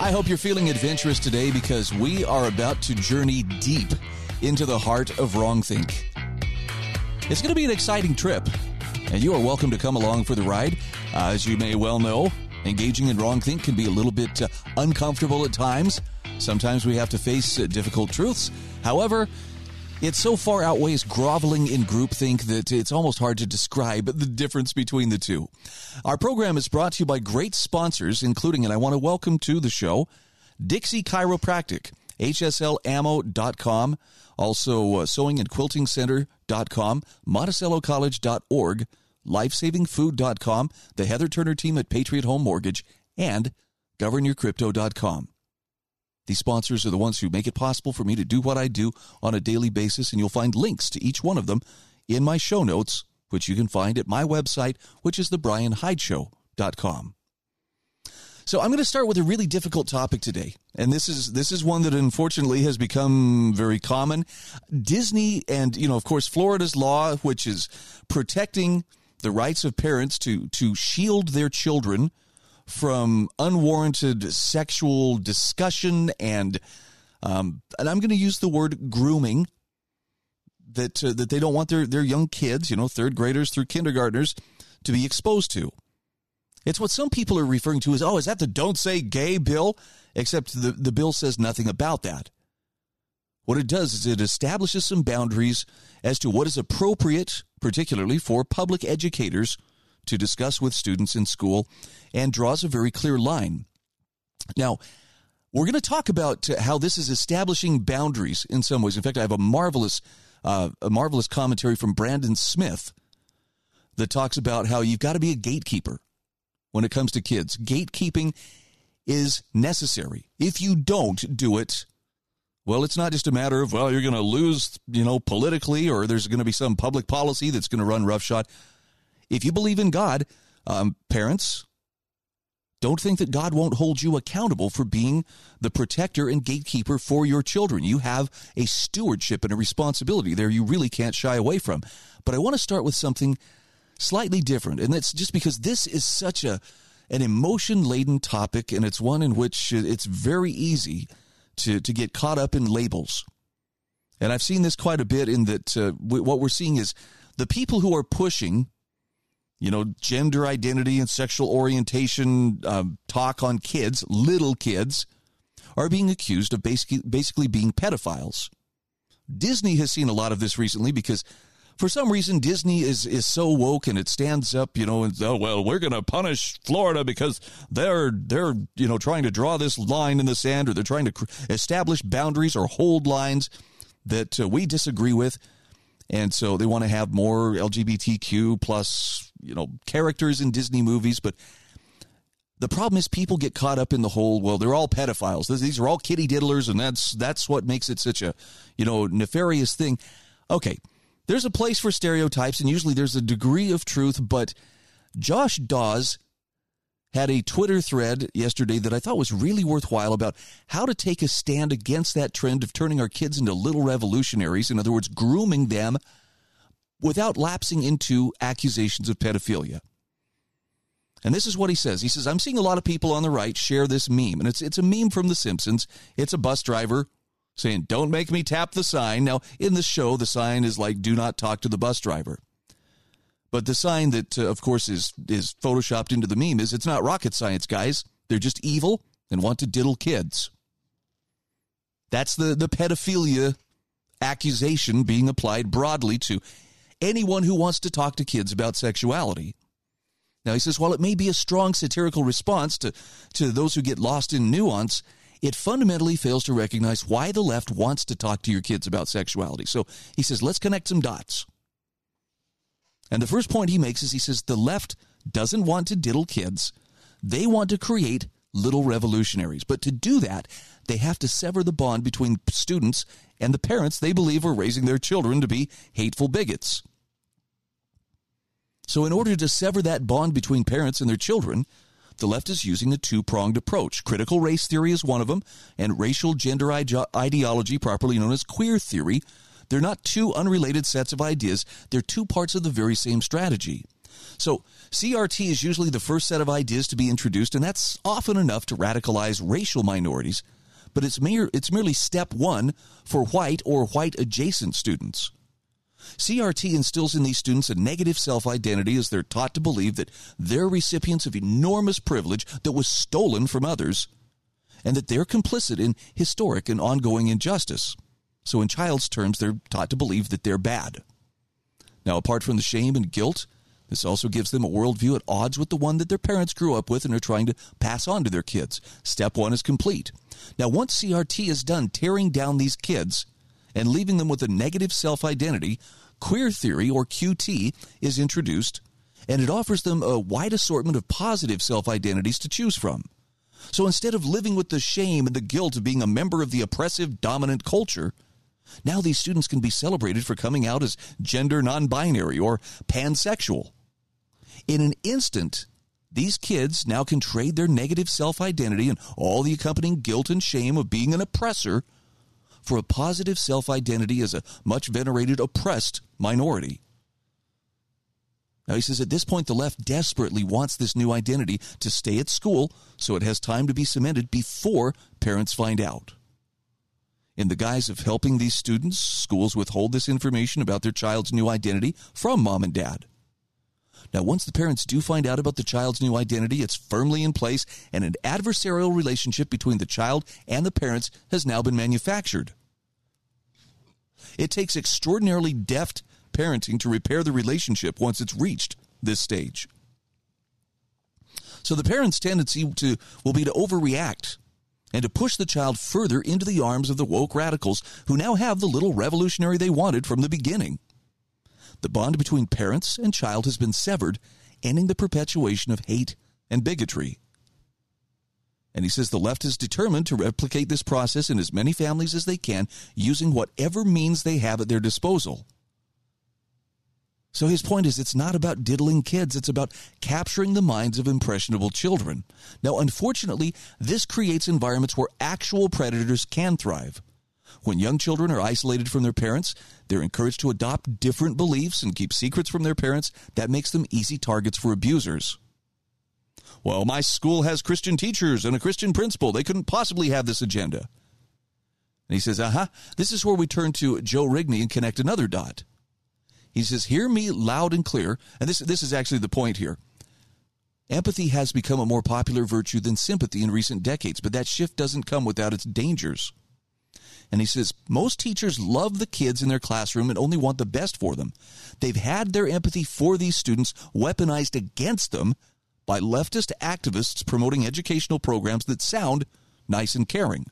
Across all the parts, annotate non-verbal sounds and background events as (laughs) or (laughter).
I hope you're feeling adventurous today because we are about to journey deep into the heart of wrongthink. It's going to be an exciting trip, and you are welcome to come along for the ride. Uh, as you may well know, engaging in wrongthink can be a little bit uh, uncomfortable at times. Sometimes we have to face uh, difficult truths. However, it so far outweighs groveling in groupthink that it's almost hard to describe the difference between the two. Our program is brought to you by great sponsors, including, and I want to welcome to the show, Dixie Chiropractic, HSLammo.com, also uh, sewing and quilting center.com, monticellocollege.org, lifesavingfood.com, the Heather Turner team at Patriot Home Mortgage, and governyourcrypto.com. These sponsors are the ones who make it possible for me to do what I do on a daily basis, and you'll find links to each one of them in my show notes, which you can find at my website, which is thebrianhydeshow.com. So I'm going to start with a really difficult topic today, and this is this is one that unfortunately has become very common. Disney and you know, of course, Florida's law, which is protecting the rights of parents to to shield their children from unwarranted sexual discussion and um, and I'm going to use the word grooming that uh, that they don't want their their young kids, you know, third graders through kindergartners, to be exposed to. It's what some people are referring to as, oh, is that the don't say gay bill? Except the, the bill says nothing about that. What it does is it establishes some boundaries as to what is appropriate, particularly for public educators to discuss with students in school and draws a very clear line. Now, we're going to talk about how this is establishing boundaries in some ways. In fact, I have a marvelous, uh, a marvelous commentary from Brandon Smith that talks about how you've got to be a gatekeeper when it comes to kids. Gatekeeping is necessary. If you don't do it, well, it's not just a matter of, well, you're going to lose, you know, politically, or there's going to be some public policy that's going to run roughshod. If you believe in God, um, parents, don't think that God won't hold you accountable for being the protector and gatekeeper for your children. You have a stewardship and a responsibility there you really can't shy away from. But I want to start with something slightly different, and that's just because this is such a an emotion laden topic, and it's one in which it's very easy to to get caught up in labels. And I've seen this quite a bit in that uh, what we're seeing is the people who are pushing you know, gender identity and sexual orientation um, talk on kids, little kids, are being accused of basically, basically being pedophiles. Disney has seen a lot of this recently because for some reason Disney is is so woke and it stands up, you know, and oh well, we're going to punish Florida because they're they're you know trying to draw this line in the sand or they're trying to establish boundaries or hold lines that uh, we disagree with, and so they want to have more LGBTQ plus you know characters in Disney movies, but the problem is people get caught up in the whole well they're all pedophiles. These are all kitty diddlers and that's that's what makes it such a you know nefarious thing. Okay there's a place for stereotypes and usually there's a degree of truth but josh dawes had a twitter thread yesterday that i thought was really worthwhile about how to take a stand against that trend of turning our kids into little revolutionaries in other words grooming them without lapsing into accusations of pedophilia. And this is what he says. He says, I'm seeing a lot of people on the right share this meme. And it's, it's a meme from The Simpsons. It's a bus driver saying, Don't make me tap the sign. Now, in the show, the sign is like, Do not talk to the bus driver. But the sign that, uh, of course, is, is photoshopped into the meme is it's not rocket science, guys. They're just evil and want to diddle kids. That's the, the pedophilia accusation being applied broadly to anyone who wants to talk to kids about sexuality. Now, he says, while it may be a strong satirical response to, to those who get lost in nuance, it fundamentally fails to recognize why the left wants to talk to your kids about sexuality. So he says, let's connect some dots. And the first point he makes is he says, the left doesn't want to diddle kids. They want to create little revolutionaries. But to do that, they have to sever the bond between students and the parents they believe are raising their children to be hateful bigots. So, in order to sever that bond between parents and their children, the left is using a two pronged approach. Critical race theory is one of them, and racial gender ideology, properly known as queer theory. They're not two unrelated sets of ideas, they're two parts of the very same strategy. So, CRT is usually the first set of ideas to be introduced, and that's often enough to radicalize racial minorities, but it's, mere, it's merely step one for white or white adjacent students. CRT instills in these students a negative self identity as they're taught to believe that they're recipients of enormous privilege that was stolen from others and that they're complicit in historic and ongoing injustice. So, in child's terms, they're taught to believe that they're bad. Now, apart from the shame and guilt, this also gives them a worldview at odds with the one that their parents grew up with and are trying to pass on to their kids. Step one is complete. Now, once CRT is done tearing down these kids, and leaving them with a negative self identity, queer theory, or QT, is introduced, and it offers them a wide assortment of positive self identities to choose from. So instead of living with the shame and the guilt of being a member of the oppressive, dominant culture, now these students can be celebrated for coming out as gender non binary or pansexual. In an instant, these kids now can trade their negative self identity and all the accompanying guilt and shame of being an oppressor for a positive self identity as a much venerated oppressed minority. Now, he says at this point, the left desperately wants this new identity to stay at school so it has time to be cemented before parents find out. In the guise of helping these students, schools withhold this information about their child's new identity from mom and dad. Now, once the parents do find out about the child's new identity, it's firmly in place, and an adversarial relationship between the child and the parents has now been manufactured. It takes extraordinarily deft parenting to repair the relationship once it's reached this stage. So the parent's tendency to will be to overreact and to push the child further into the arms of the woke radicals who now have the little revolutionary they wanted from the beginning. The bond between parents and child has been severed, ending the perpetuation of hate and bigotry. And he says the left is determined to replicate this process in as many families as they can using whatever means they have at their disposal. So his point is it's not about diddling kids, it's about capturing the minds of impressionable children. Now, unfortunately, this creates environments where actual predators can thrive. When young children are isolated from their parents, they're encouraged to adopt different beliefs and keep secrets from their parents. That makes them easy targets for abusers. Well, my school has Christian teachers and a Christian principal. They couldn't possibly have this agenda. And he says, uh huh. This is where we turn to Joe Rigney and connect another dot. He says, Hear me loud and clear. And this, this is actually the point here. Empathy has become a more popular virtue than sympathy in recent decades, but that shift doesn't come without its dangers. And he says, most teachers love the kids in their classroom and only want the best for them. They've had their empathy for these students weaponized against them by leftist activists promoting educational programs that sound nice and caring.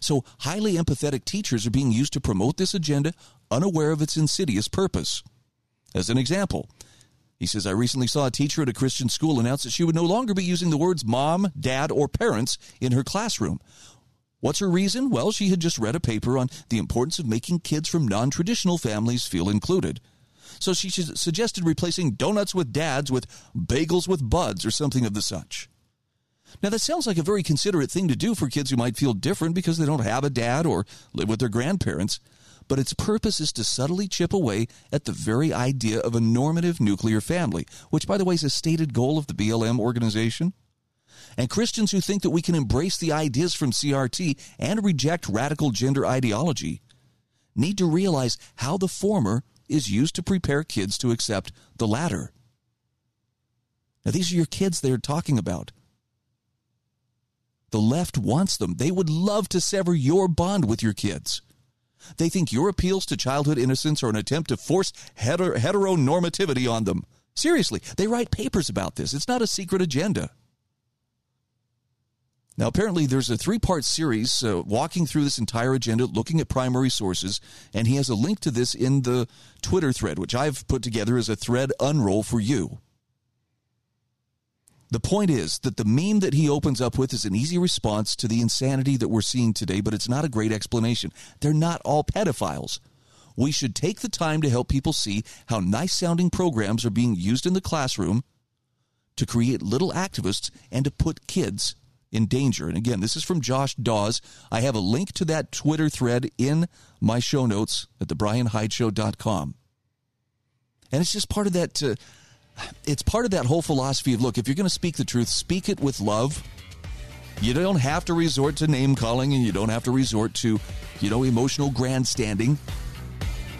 So, highly empathetic teachers are being used to promote this agenda, unaware of its insidious purpose. As an example, he says, I recently saw a teacher at a Christian school announce that she would no longer be using the words mom, dad, or parents in her classroom. What's her reason? Well, she had just read a paper on the importance of making kids from non traditional families feel included. So she suggested replacing donuts with dads with bagels with buds or something of the such. Now, that sounds like a very considerate thing to do for kids who might feel different because they don't have a dad or live with their grandparents, but its purpose is to subtly chip away at the very idea of a normative nuclear family, which, by the way, is a stated goal of the BLM organization. And Christians who think that we can embrace the ideas from CRT and reject radical gender ideology need to realize how the former is used to prepare kids to accept the latter. Now, these are your kids they're talking about. The left wants them. They would love to sever your bond with your kids. They think your appeals to childhood innocence are an attempt to force heter- heteronormativity on them. Seriously, they write papers about this. It's not a secret agenda. Now, apparently, there's a three part series uh, walking through this entire agenda, looking at primary sources, and he has a link to this in the Twitter thread, which I've put together as a thread unroll for you. The point is that the meme that he opens up with is an easy response to the insanity that we're seeing today, but it's not a great explanation. They're not all pedophiles. We should take the time to help people see how nice sounding programs are being used in the classroom to create little activists and to put kids in danger. And again, this is from Josh Dawes. I have a link to that Twitter thread in my show notes at thebrianhydeshow.com. And it's just part of that. Uh, it's part of that whole philosophy of look, if you're going to speak the truth, speak it with love. You don't have to resort to name calling and you don't have to resort to, you know, emotional grandstanding.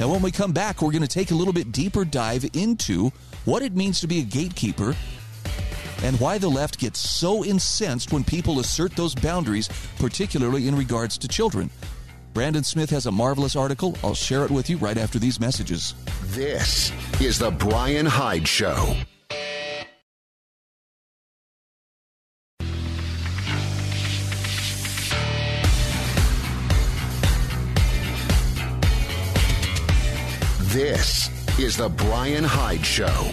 Now, when we come back, we're going to take a little bit deeper dive into what it means to be a gatekeeper and why the left gets so incensed when people assert those boundaries, particularly in regards to children. Brandon Smith has a marvelous article. I'll share it with you right after these messages. This is The Brian Hyde Show. This is The Brian Hyde Show.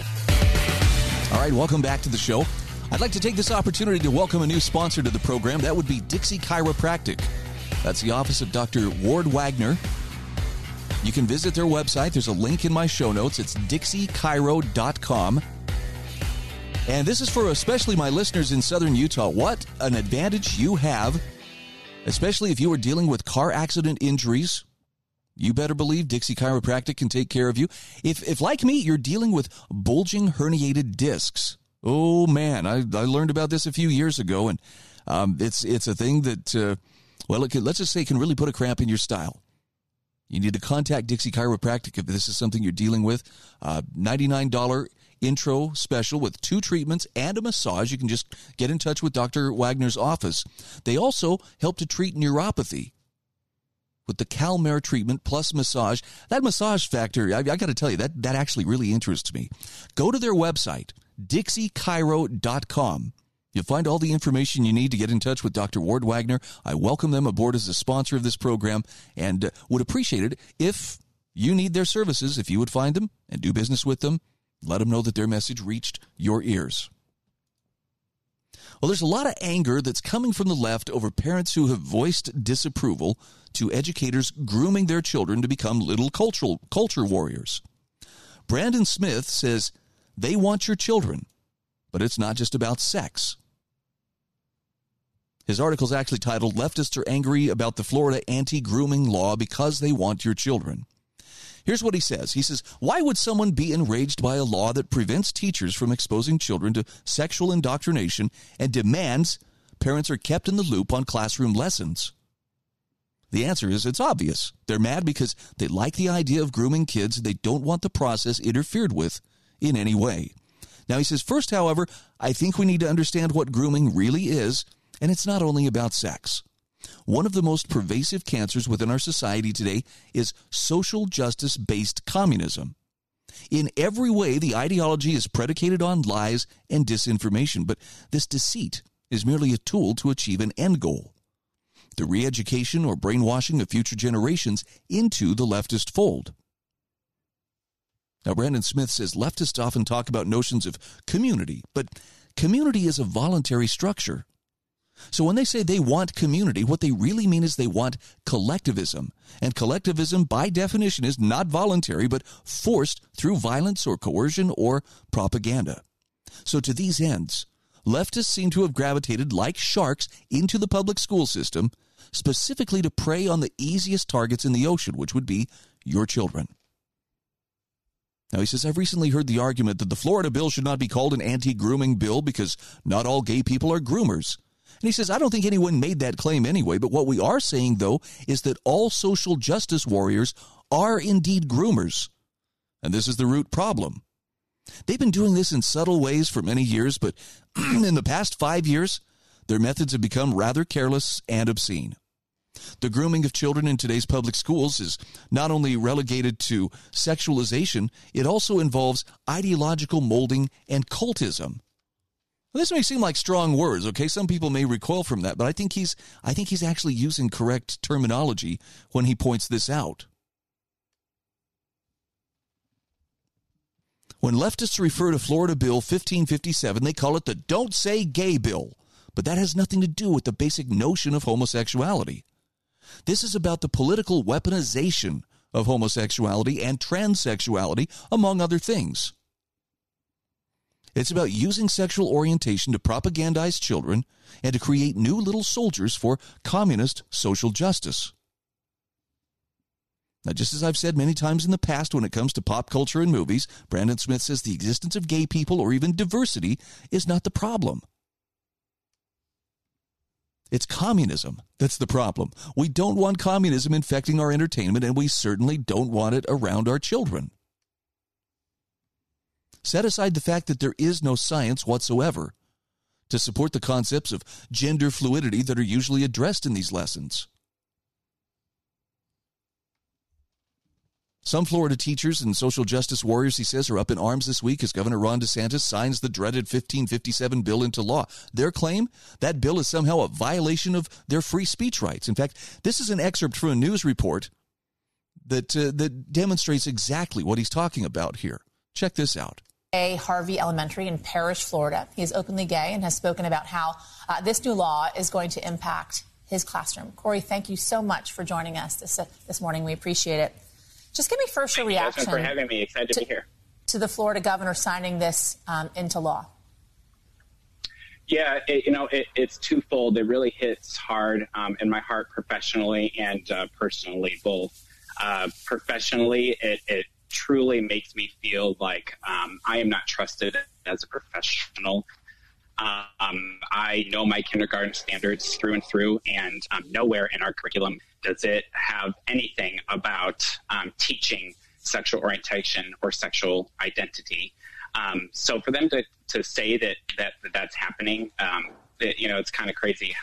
All right, welcome back to the show. I'd like to take this opportunity to welcome a new sponsor to the program. That would be Dixie Chiropractic. That's the office of Dr. Ward Wagner. You can visit their website. There's a link in my show notes. It's dixiechiro.com. And this is for especially my listeners in southern Utah. What an advantage you have, especially if you are dealing with car accident injuries. You better believe Dixie Chiropractic can take care of you. If, if like me, you're dealing with bulging herniated discs. Oh man, I, I learned about this a few years ago, and um, it's it's a thing that uh, well, it can, let's just say it can really put a cramp in your style. You need to contact Dixie Chiropractic if this is something you're dealing with. Uh, $99 intro special with two treatments and a massage. You can just get in touch with Dr. Wagner's office. They also help to treat neuropathy with the CalMare treatment plus massage. That massage factor, I, I got to tell you, that, that actually really interests me. Go to their website, dixiechiro.com. You'll find all the information you need to get in touch with Dr. Ward Wagner. I welcome them aboard as a sponsor of this program and uh, would appreciate it if you need their services, if you would find them and do business with them, let them know that their message reached your ears. Well, there's a lot of anger that's coming from the left over parents who have voiced disapproval to educators grooming their children to become little cultural culture warriors. Brandon Smith says they want your children, but it's not just about sex. His article is actually titled Leftists Are Angry About the Florida Anti Grooming Law Because They Want Your Children. Here's what he says. He says, Why would someone be enraged by a law that prevents teachers from exposing children to sexual indoctrination and demands parents are kept in the loop on classroom lessons? The answer is it's obvious. They're mad because they like the idea of grooming kids. They don't want the process interfered with in any way. Now, he says, first, however, I think we need to understand what grooming really is and it's not only about sex. One of the most pervasive cancers within our society today is social justice based communism. In every way, the ideology is predicated on lies and disinformation, but this deceit is merely a tool to achieve an end goal the re education or brainwashing of future generations into the leftist fold. Now, Brandon Smith says leftists often talk about notions of community, but community is a voluntary structure. So when they say they want community, what they really mean is they want collectivism. And collectivism, by definition, is not voluntary, but forced through violence or coercion or propaganda. So to these ends, leftists seem to have gravitated like sharks into the public school system, specifically to prey on the easiest targets in the ocean, which would be your children. Now, he says, I've recently heard the argument that the Florida bill should not be called an anti grooming bill because not all gay people are groomers. And he says, I don't think anyone made that claim anyway, but what we are saying, though, is that all social justice warriors are indeed groomers. And this is the root problem. They've been doing this in subtle ways for many years, but (clears throat) in the past five years, their methods have become rather careless and obscene. The grooming of children in today's public schools is not only relegated to sexualization, it also involves ideological molding and cultism. This may seem like strong words, okay? Some people may recoil from that, but I think he's I think he's actually using correct terminology when he points this out. When leftists refer to Florida Bill 1557, they call it the Don't Say Gay Bill. But that has nothing to do with the basic notion of homosexuality. This is about the political weaponization of homosexuality and transsexuality, among other things. It's about using sexual orientation to propagandize children and to create new little soldiers for communist social justice. Now, just as I've said many times in the past when it comes to pop culture and movies, Brandon Smith says the existence of gay people or even diversity is not the problem. It's communism that's the problem. We don't want communism infecting our entertainment, and we certainly don't want it around our children. Set aside the fact that there is no science whatsoever to support the concepts of gender fluidity that are usually addressed in these lessons. Some Florida teachers and social justice warriors, he says, are up in arms this week as Governor Ron DeSantis signs the dreaded 1557 bill into law. Their claim that bill is somehow a violation of their free speech rights. In fact, this is an excerpt from a news report that uh, that demonstrates exactly what he's talking about here. Check this out. Harvey Elementary in Parrish, Florida. He is openly gay and has spoken about how uh, this new law is going to impact his classroom. Corey, thank you so much for joining us this, uh, this morning. We appreciate it. Just give me first your reaction. Thank you for having me. Excited to, to, be here. To the Florida governor signing this um, into law. Yeah, it, you know, it, it's twofold. It really hits hard um, in my heart professionally and uh, personally, both. Uh, professionally, it, it, truly makes me feel like um, I am not trusted as a professional. Um, I know my kindergarten standards through and through, and um, nowhere in our curriculum does it have anything about um, teaching sexual orientation or sexual identity. Um, so for them to, to say that, that, that that's happening, um, it, you know, it's kind of crazy.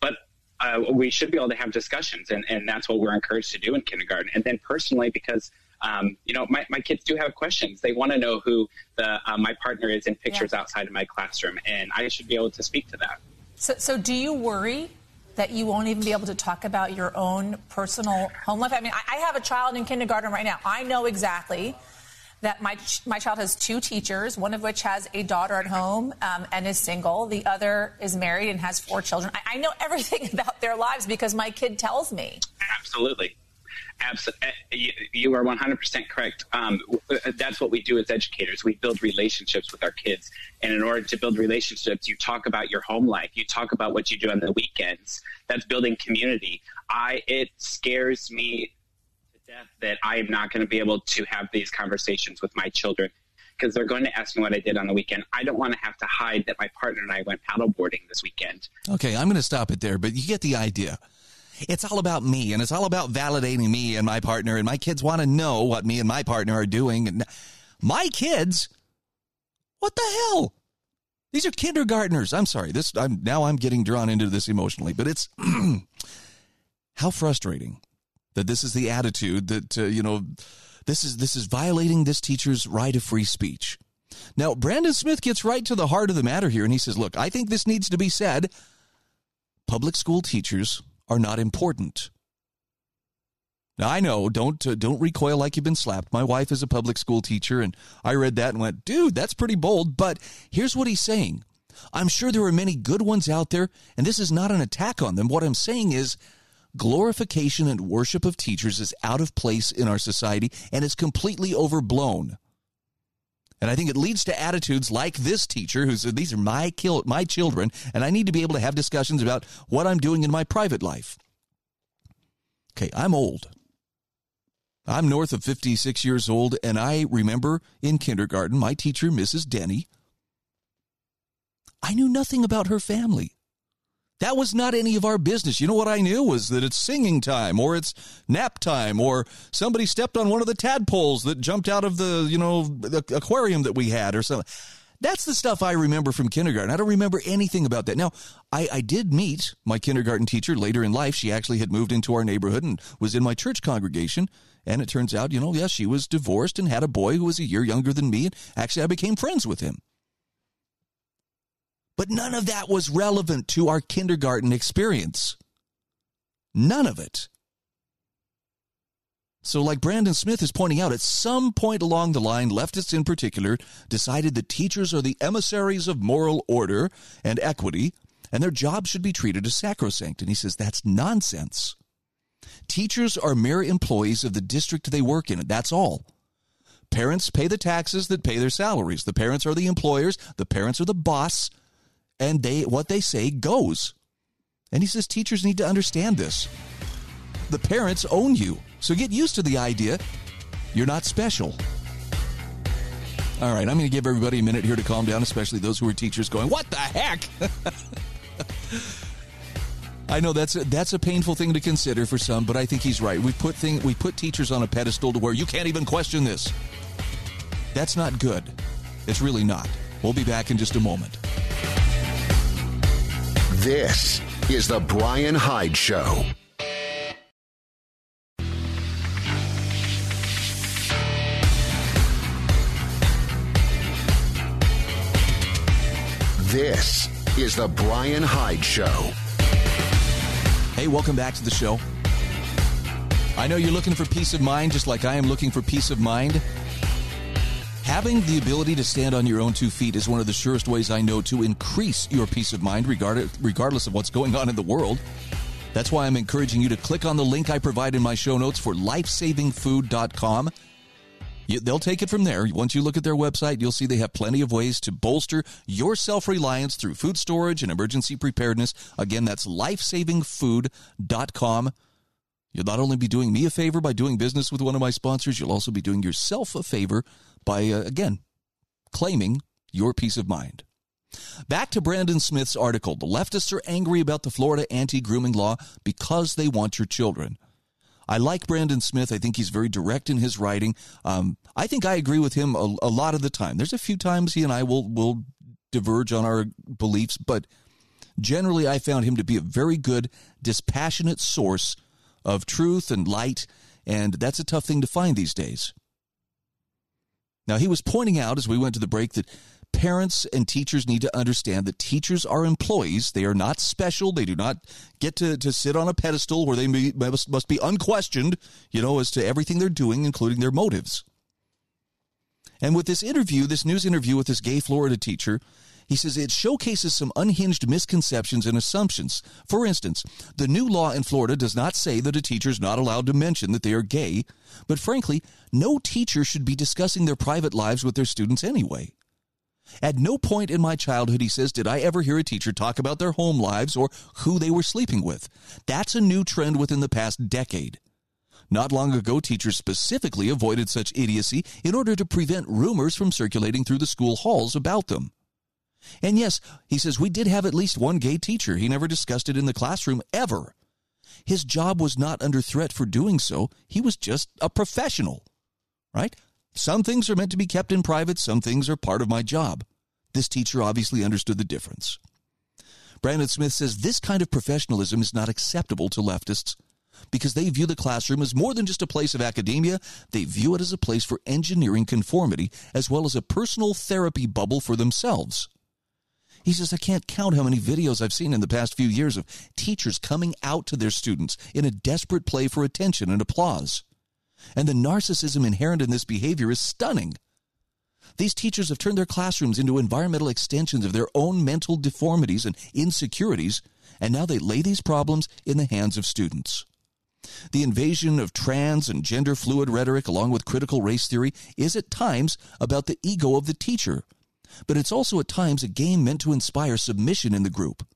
But uh, we should be able to have discussions, and, and that's what we're encouraged to do in kindergarten. And then personally, because um, you know, my, my kids do have questions. They want to know who the uh, my partner is in pictures yeah. outside of my classroom, and I should be able to speak to that. So, so do you worry that you won't even be able to talk about your own personal home life? I mean, I, I have a child in kindergarten right now. I know exactly that my my child has two teachers, one of which has a daughter at home um, and is single. The other is married and has four children. I, I know everything (laughs) about their lives because my kid tells me. Absolutely. Absolutely, eh, you are 100% correct. Um, that's what we do as educators. We build relationships with our kids, and in order to build relationships, you talk about your home life. You talk about what you do on the weekends. That's building community. I it scares me to death that I am not going to be able to have these conversations with my children because they're going to ask me what I did on the weekend. I don't want to have to hide that my partner and I went paddleboarding this weekend. Okay, I'm going to stop it there, but you get the idea. It's all about me and it's all about validating me and my partner. And my kids want to know what me and my partner are doing. And my kids, what the hell? These are kindergartners. I'm sorry. This I'm now I'm getting drawn into this emotionally, but it's (clears throat) how frustrating that this is the attitude that uh, you know this is this is violating this teacher's right of free speech. Now, Brandon Smith gets right to the heart of the matter here and he says, "Look, I think this needs to be said. Public school teachers are not important. Now I know, don't uh, don't recoil like you've been slapped. My wife is a public school teacher, and I read that and went, "Dude, that's pretty bold." But here's what he's saying: I'm sure there are many good ones out there, and this is not an attack on them. What I'm saying is, glorification and worship of teachers is out of place in our society and is completely overblown. And I think it leads to attitudes like this teacher who said, These are my, kill- my children, and I need to be able to have discussions about what I'm doing in my private life. Okay, I'm old. I'm north of 56 years old, and I remember in kindergarten, my teacher, Mrs. Denny, I knew nothing about her family. That was not any of our business. You know what I knew was that it's singing time or it's nap time or somebody stepped on one of the tadpoles that jumped out of the, you know, the aquarium that we had or something. That's the stuff I remember from kindergarten. I don't remember anything about that. Now, I, I did meet my kindergarten teacher later in life. She actually had moved into our neighborhood and was in my church congregation. And it turns out, you know, yes, she was divorced and had a boy who was a year younger than me. And actually, I became friends with him. But none of that was relevant to our kindergarten experience. None of it. So, like Brandon Smith is pointing out, at some point along the line, leftists in particular decided that teachers are the emissaries of moral order and equity, and their jobs should be treated as sacrosanct. And he says that's nonsense. Teachers are mere employees of the district they work in, that's all. Parents pay the taxes that pay their salaries. The parents are the employers, the parents are the boss, and they what they say goes. And he says teachers need to understand this. The parents own you. So get used to the idea you're not special. All right, I'm going to give everybody a minute here to calm down, especially those who are teachers going, What the heck? (laughs) I know that's a, that's a painful thing to consider for some, but I think he's right. We put thing, we put teachers on a pedestal to where you can't even question this. That's not good. It's really not. We'll be back in just a moment. This is the Brian Hyde Show. This is the Brian Hyde Show. Hey, welcome back to the show. I know you're looking for peace of mind just like I am looking for peace of mind. Having the ability to stand on your own two feet is one of the surest ways I know to increase your peace of mind regardless of what's going on in the world. That's why I'm encouraging you to click on the link I provide in my show notes for lifesavingfood.com. They'll take it from there. Once you look at their website, you'll see they have plenty of ways to bolster your self reliance through food storage and emergency preparedness. Again, that's lifesavingfood.com. You'll not only be doing me a favor by doing business with one of my sponsors, you'll also be doing yourself a favor by, uh, again, claiming your peace of mind. Back to Brandon Smith's article. The leftists are angry about the Florida anti grooming law because they want your children. I like Brandon Smith. I think he's very direct in his writing. Um, I think I agree with him a, a lot of the time. There's a few times he and I will will diverge on our beliefs, but generally I found him to be a very good, dispassionate source of truth and light, and that's a tough thing to find these days. Now, he was pointing out as we went to the break that parents and teachers need to understand that teachers are employees. They are not special. They do not get to, to sit on a pedestal where they may, must, must be unquestioned, you know, as to everything they're doing, including their motives. And with this interview, this news interview with this gay Florida teacher, he says it showcases some unhinged misconceptions and assumptions. For instance, the new law in Florida does not say that a teacher is not allowed to mention that they are gay, but frankly, no teacher should be discussing their private lives with their students anyway. At no point in my childhood, he says, did I ever hear a teacher talk about their home lives or who they were sleeping with. That's a new trend within the past decade. Not long ago, teachers specifically avoided such idiocy in order to prevent rumors from circulating through the school halls about them. And yes, he says we did have at least one gay teacher. He never discussed it in the classroom ever. His job was not under threat for doing so. He was just a professional, right? Some things are meant to be kept in private, some things are part of my job. This teacher obviously understood the difference. Brandon Smith says this kind of professionalism is not acceptable to leftists because they view the classroom as more than just a place of academia. They view it as a place for engineering conformity as well as a personal therapy bubble for themselves. He says, I can't count how many videos I've seen in the past few years of teachers coming out to their students in a desperate play for attention and applause. And the narcissism inherent in this behavior is stunning. These teachers have turned their classrooms into environmental extensions of their own mental deformities and insecurities, and now they lay these problems in the hands of students. The invasion of trans and gender fluid rhetoric, along with critical race theory, is at times about the ego of the teacher, but it's also at times a game meant to inspire submission in the group.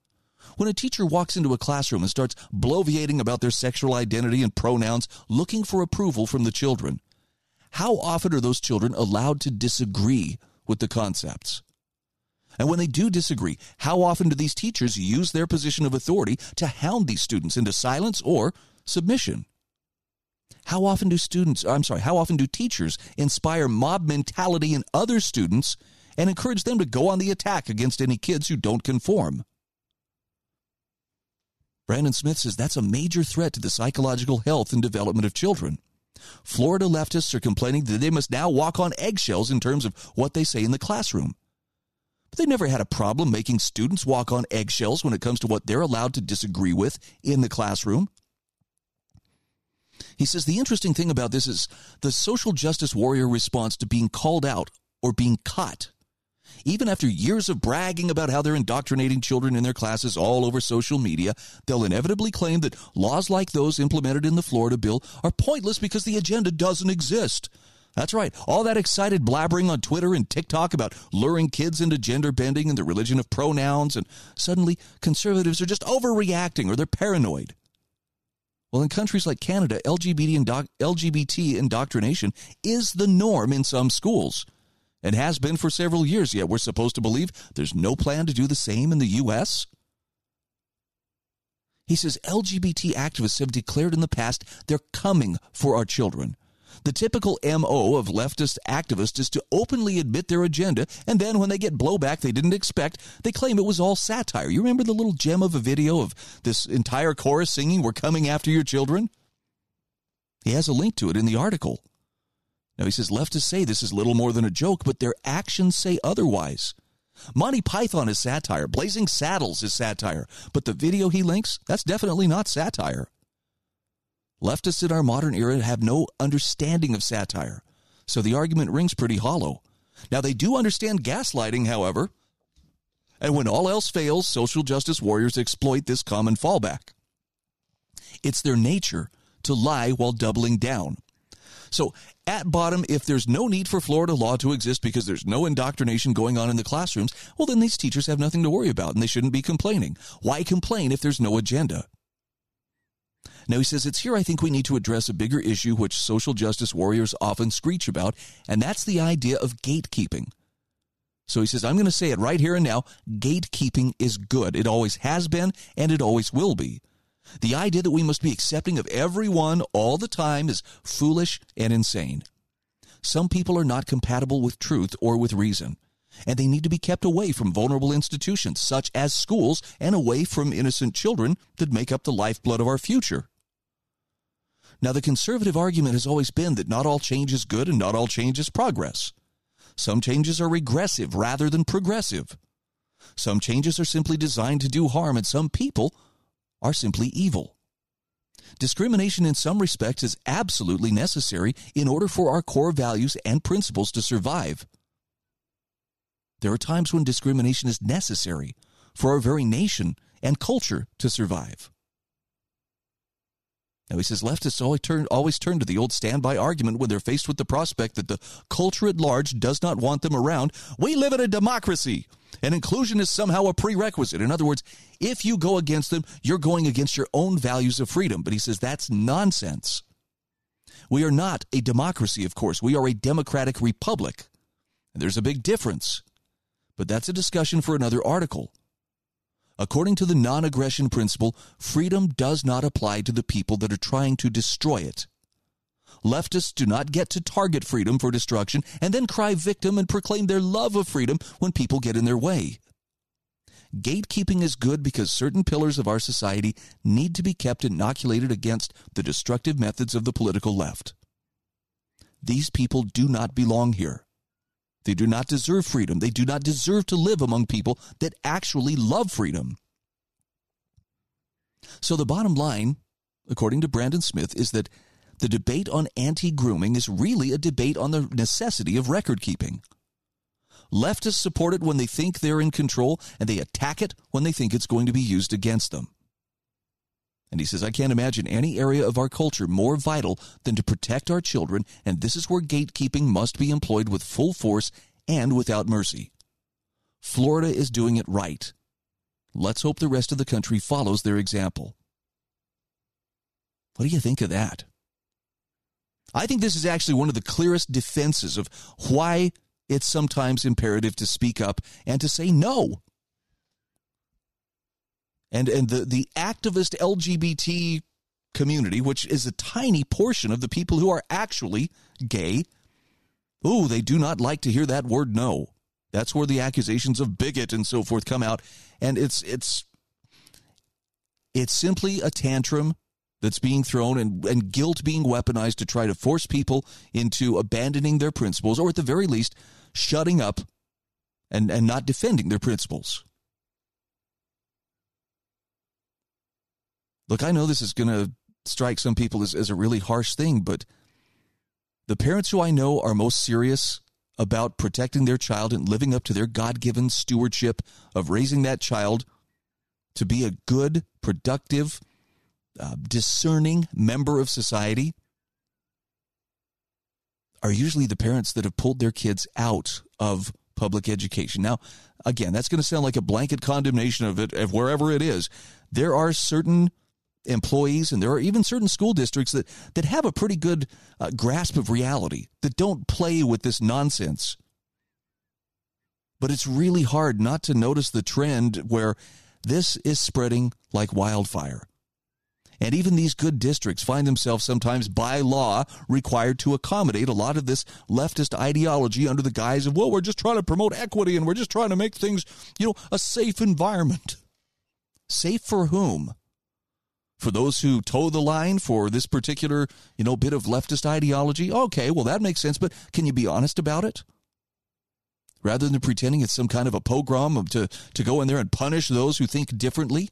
When a teacher walks into a classroom and starts bloviating about their sexual identity and pronouns, looking for approval from the children, how often are those children allowed to disagree with the concepts? And when they do disagree, how often do these teachers use their position of authority to hound these students into silence or submission? How often do students, I'm sorry, how often do teachers inspire mob mentality in other students and encourage them to go on the attack against any kids who don't conform? Brandon Smith says that's a major threat to the psychological health and development of children. Florida leftists are complaining that they must now walk on eggshells in terms of what they say in the classroom. But they never had a problem making students walk on eggshells when it comes to what they're allowed to disagree with in the classroom. He says the interesting thing about this is the social justice warrior response to being called out or being caught. Even after years of bragging about how they're indoctrinating children in their classes all over social media, they'll inevitably claim that laws like those implemented in the Florida bill are pointless because the agenda doesn't exist. That's right. All that excited blabbering on Twitter and TikTok about luring kids into gender bending and the religion of pronouns, and suddenly conservatives are just overreacting or they're paranoid. Well, in countries like Canada, LGBT, indo- LGBT indoctrination is the norm in some schools and has been for several years, yet we're supposed to believe there's no plan to do the same in the U.S.? He says LGBT activists have declared in the past they're coming for our children. The typical MO of leftist activists is to openly admit their agenda, and then when they get blowback they didn't expect, they claim it was all satire. You remember the little gem of a video of this entire chorus singing, We're coming after your children? He has a link to it in the article. Now, he says leftists say this is little more than a joke, but their actions say otherwise. Monty Python is satire. Blazing Saddles is satire. But the video he links, that's definitely not satire. Leftists in our modern era have no understanding of satire, so the argument rings pretty hollow. Now, they do understand gaslighting, however, and when all else fails, social justice warriors exploit this common fallback. It's their nature to lie while doubling down. So, at bottom, if there's no need for Florida law to exist because there's no indoctrination going on in the classrooms, well, then these teachers have nothing to worry about and they shouldn't be complaining. Why complain if there's no agenda? Now, he says, it's here I think we need to address a bigger issue which social justice warriors often screech about, and that's the idea of gatekeeping. So he says, I'm going to say it right here and now gatekeeping is good. It always has been, and it always will be. The idea that we must be accepting of everyone all the time is foolish and insane. Some people are not compatible with truth or with reason, and they need to be kept away from vulnerable institutions such as schools and away from innocent children that make up the lifeblood of our future. Now, the conservative argument has always been that not all change is good and not all change is progress. Some changes are regressive rather than progressive. Some changes are simply designed to do harm, and some people are simply evil. Discrimination in some respects is absolutely necessary in order for our core values and principles to survive. There are times when discrimination is necessary for our very nation and culture to survive. Now he says leftists always turn, always turn to the old standby argument when they're faced with the prospect that the culture at large does not want them around. We live in a democracy, and inclusion is somehow a prerequisite. In other words, if you go against them, you're going against your own values of freedom. But he says that's nonsense. We are not a democracy, of course. We are a democratic republic. And there's a big difference. But that's a discussion for another article. According to the non aggression principle, freedom does not apply to the people that are trying to destroy it. Leftists do not get to target freedom for destruction and then cry victim and proclaim their love of freedom when people get in their way. Gatekeeping is good because certain pillars of our society need to be kept inoculated against the destructive methods of the political left. These people do not belong here. They do not deserve freedom. They do not deserve to live among people that actually love freedom. So the bottom line, according to Brandon Smith, is that the debate on anti grooming is really a debate on the necessity of record keeping. Leftists support it when they think they're in control, and they attack it when they think it's going to be used against them. And he says, I can't imagine any area of our culture more vital than to protect our children, and this is where gatekeeping must be employed with full force and without mercy. Florida is doing it right. Let's hope the rest of the country follows their example. What do you think of that? I think this is actually one of the clearest defenses of why it's sometimes imperative to speak up and to say no and and the the activist LGBT community, which is a tiny portion of the people who are actually gay, oh, they do not like to hear that word no. That's where the accusations of bigot and so forth come out, and it's it's it's simply a tantrum that's being thrown and, and guilt being weaponized to try to force people into abandoning their principles or at the very least shutting up and, and not defending their principles. Look, I know this is going to strike some people as, as a really harsh thing, but the parents who I know are most serious about protecting their child and living up to their God given stewardship of raising that child to be a good, productive, uh, discerning member of society are usually the parents that have pulled their kids out of public education. Now, again, that's going to sound like a blanket condemnation of it, of wherever it is. There are certain employees and there are even certain school districts that, that have a pretty good uh, grasp of reality, that don't play with this nonsense. But it's really hard not to notice the trend where this is spreading like wildfire. And even these good districts find themselves sometimes by law required to accommodate a lot of this leftist ideology under the guise of, well, we're just trying to promote equity and we're just trying to make things, you know, a safe environment. Safe for whom? For those who toe the line for this particular, you know, bit of leftist ideology? Okay, well, that makes sense, but can you be honest about it? Rather than pretending it's some kind of a pogrom to, to go in there and punish those who think differently?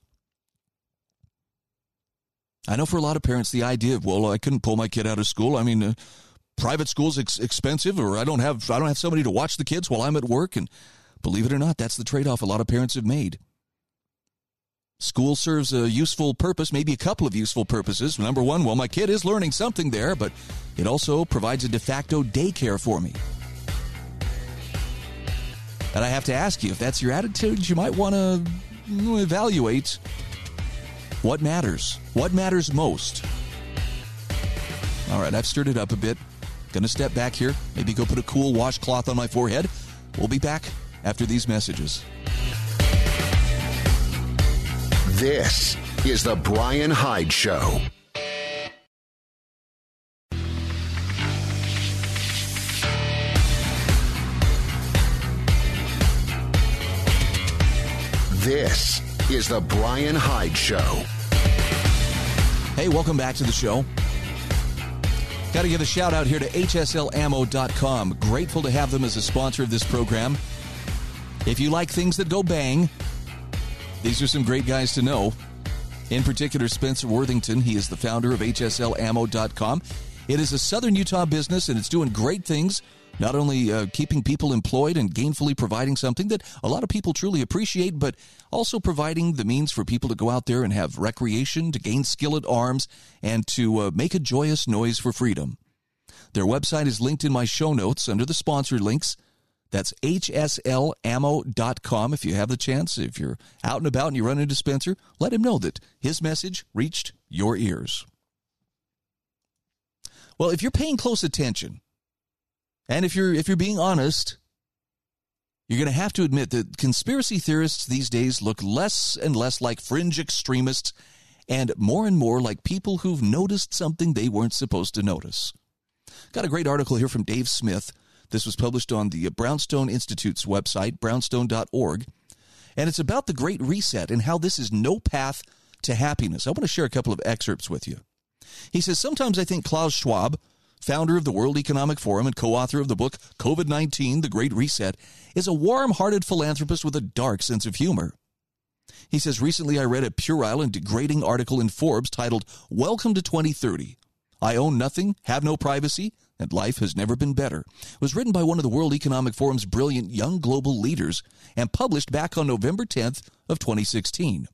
I know for a lot of parents, the idea of, well, I couldn't pull my kid out of school. I mean, uh, private school's ex- expensive, or I don't have I don't have somebody to watch the kids while I'm at work. And believe it or not, that's the trade off a lot of parents have made. School serves a useful purpose, maybe a couple of useful purposes. Number one, well, my kid is learning something there, but it also provides a de facto daycare for me. And I have to ask you, if that's your attitude, you might want to evaluate what matters? What matters most? All right, I've stirred it up a bit. Gonna step back here, maybe go put a cool washcloth on my forehead. We'll be back after these messages. This is The Brian Hyde Show. This is The Brian Hyde Show. Hey, welcome back to the show. Got to give a shout out here to HSLAmmo.com. Grateful to have them as a sponsor of this program. If you like things that go bang, these are some great guys to know. In particular, Spencer Worthington. He is the founder of HSLAmmo.com. It is a Southern Utah business and it's doing great things not only uh, keeping people employed and gainfully providing something that a lot of people truly appreciate, but also providing the means for people to go out there and have recreation, to gain skill at arms, and to uh, make a joyous noise for freedom. Their website is linked in my show notes under the sponsor links. That's hslammo.com. If you have the chance, if you're out and about and you run into Spencer, let him know that his message reached your ears. Well, if you're paying close attention, and if you're if you're being honest, you're going to have to admit that conspiracy theorists these days look less and less like fringe extremists and more and more like people who've noticed something they weren't supposed to notice. Got a great article here from Dave Smith. This was published on the Brownstone Institute's website, brownstone.org, and it's about the Great Reset and how this is no path to happiness. I want to share a couple of excerpts with you. He says, Sometimes I think Klaus Schwab founder of the World Economic Forum and co author of the book COVID 19 The Great Reset, is a warm hearted philanthropist with a dark sense of humor. He says, Recently I read a puerile and degrading article in Forbes titled, Welcome to 2030. I own nothing, have no privacy, and life has never been better. Was written by one of the World Economic Forum's brilliant young global leaders and published back on November 10th of 2016.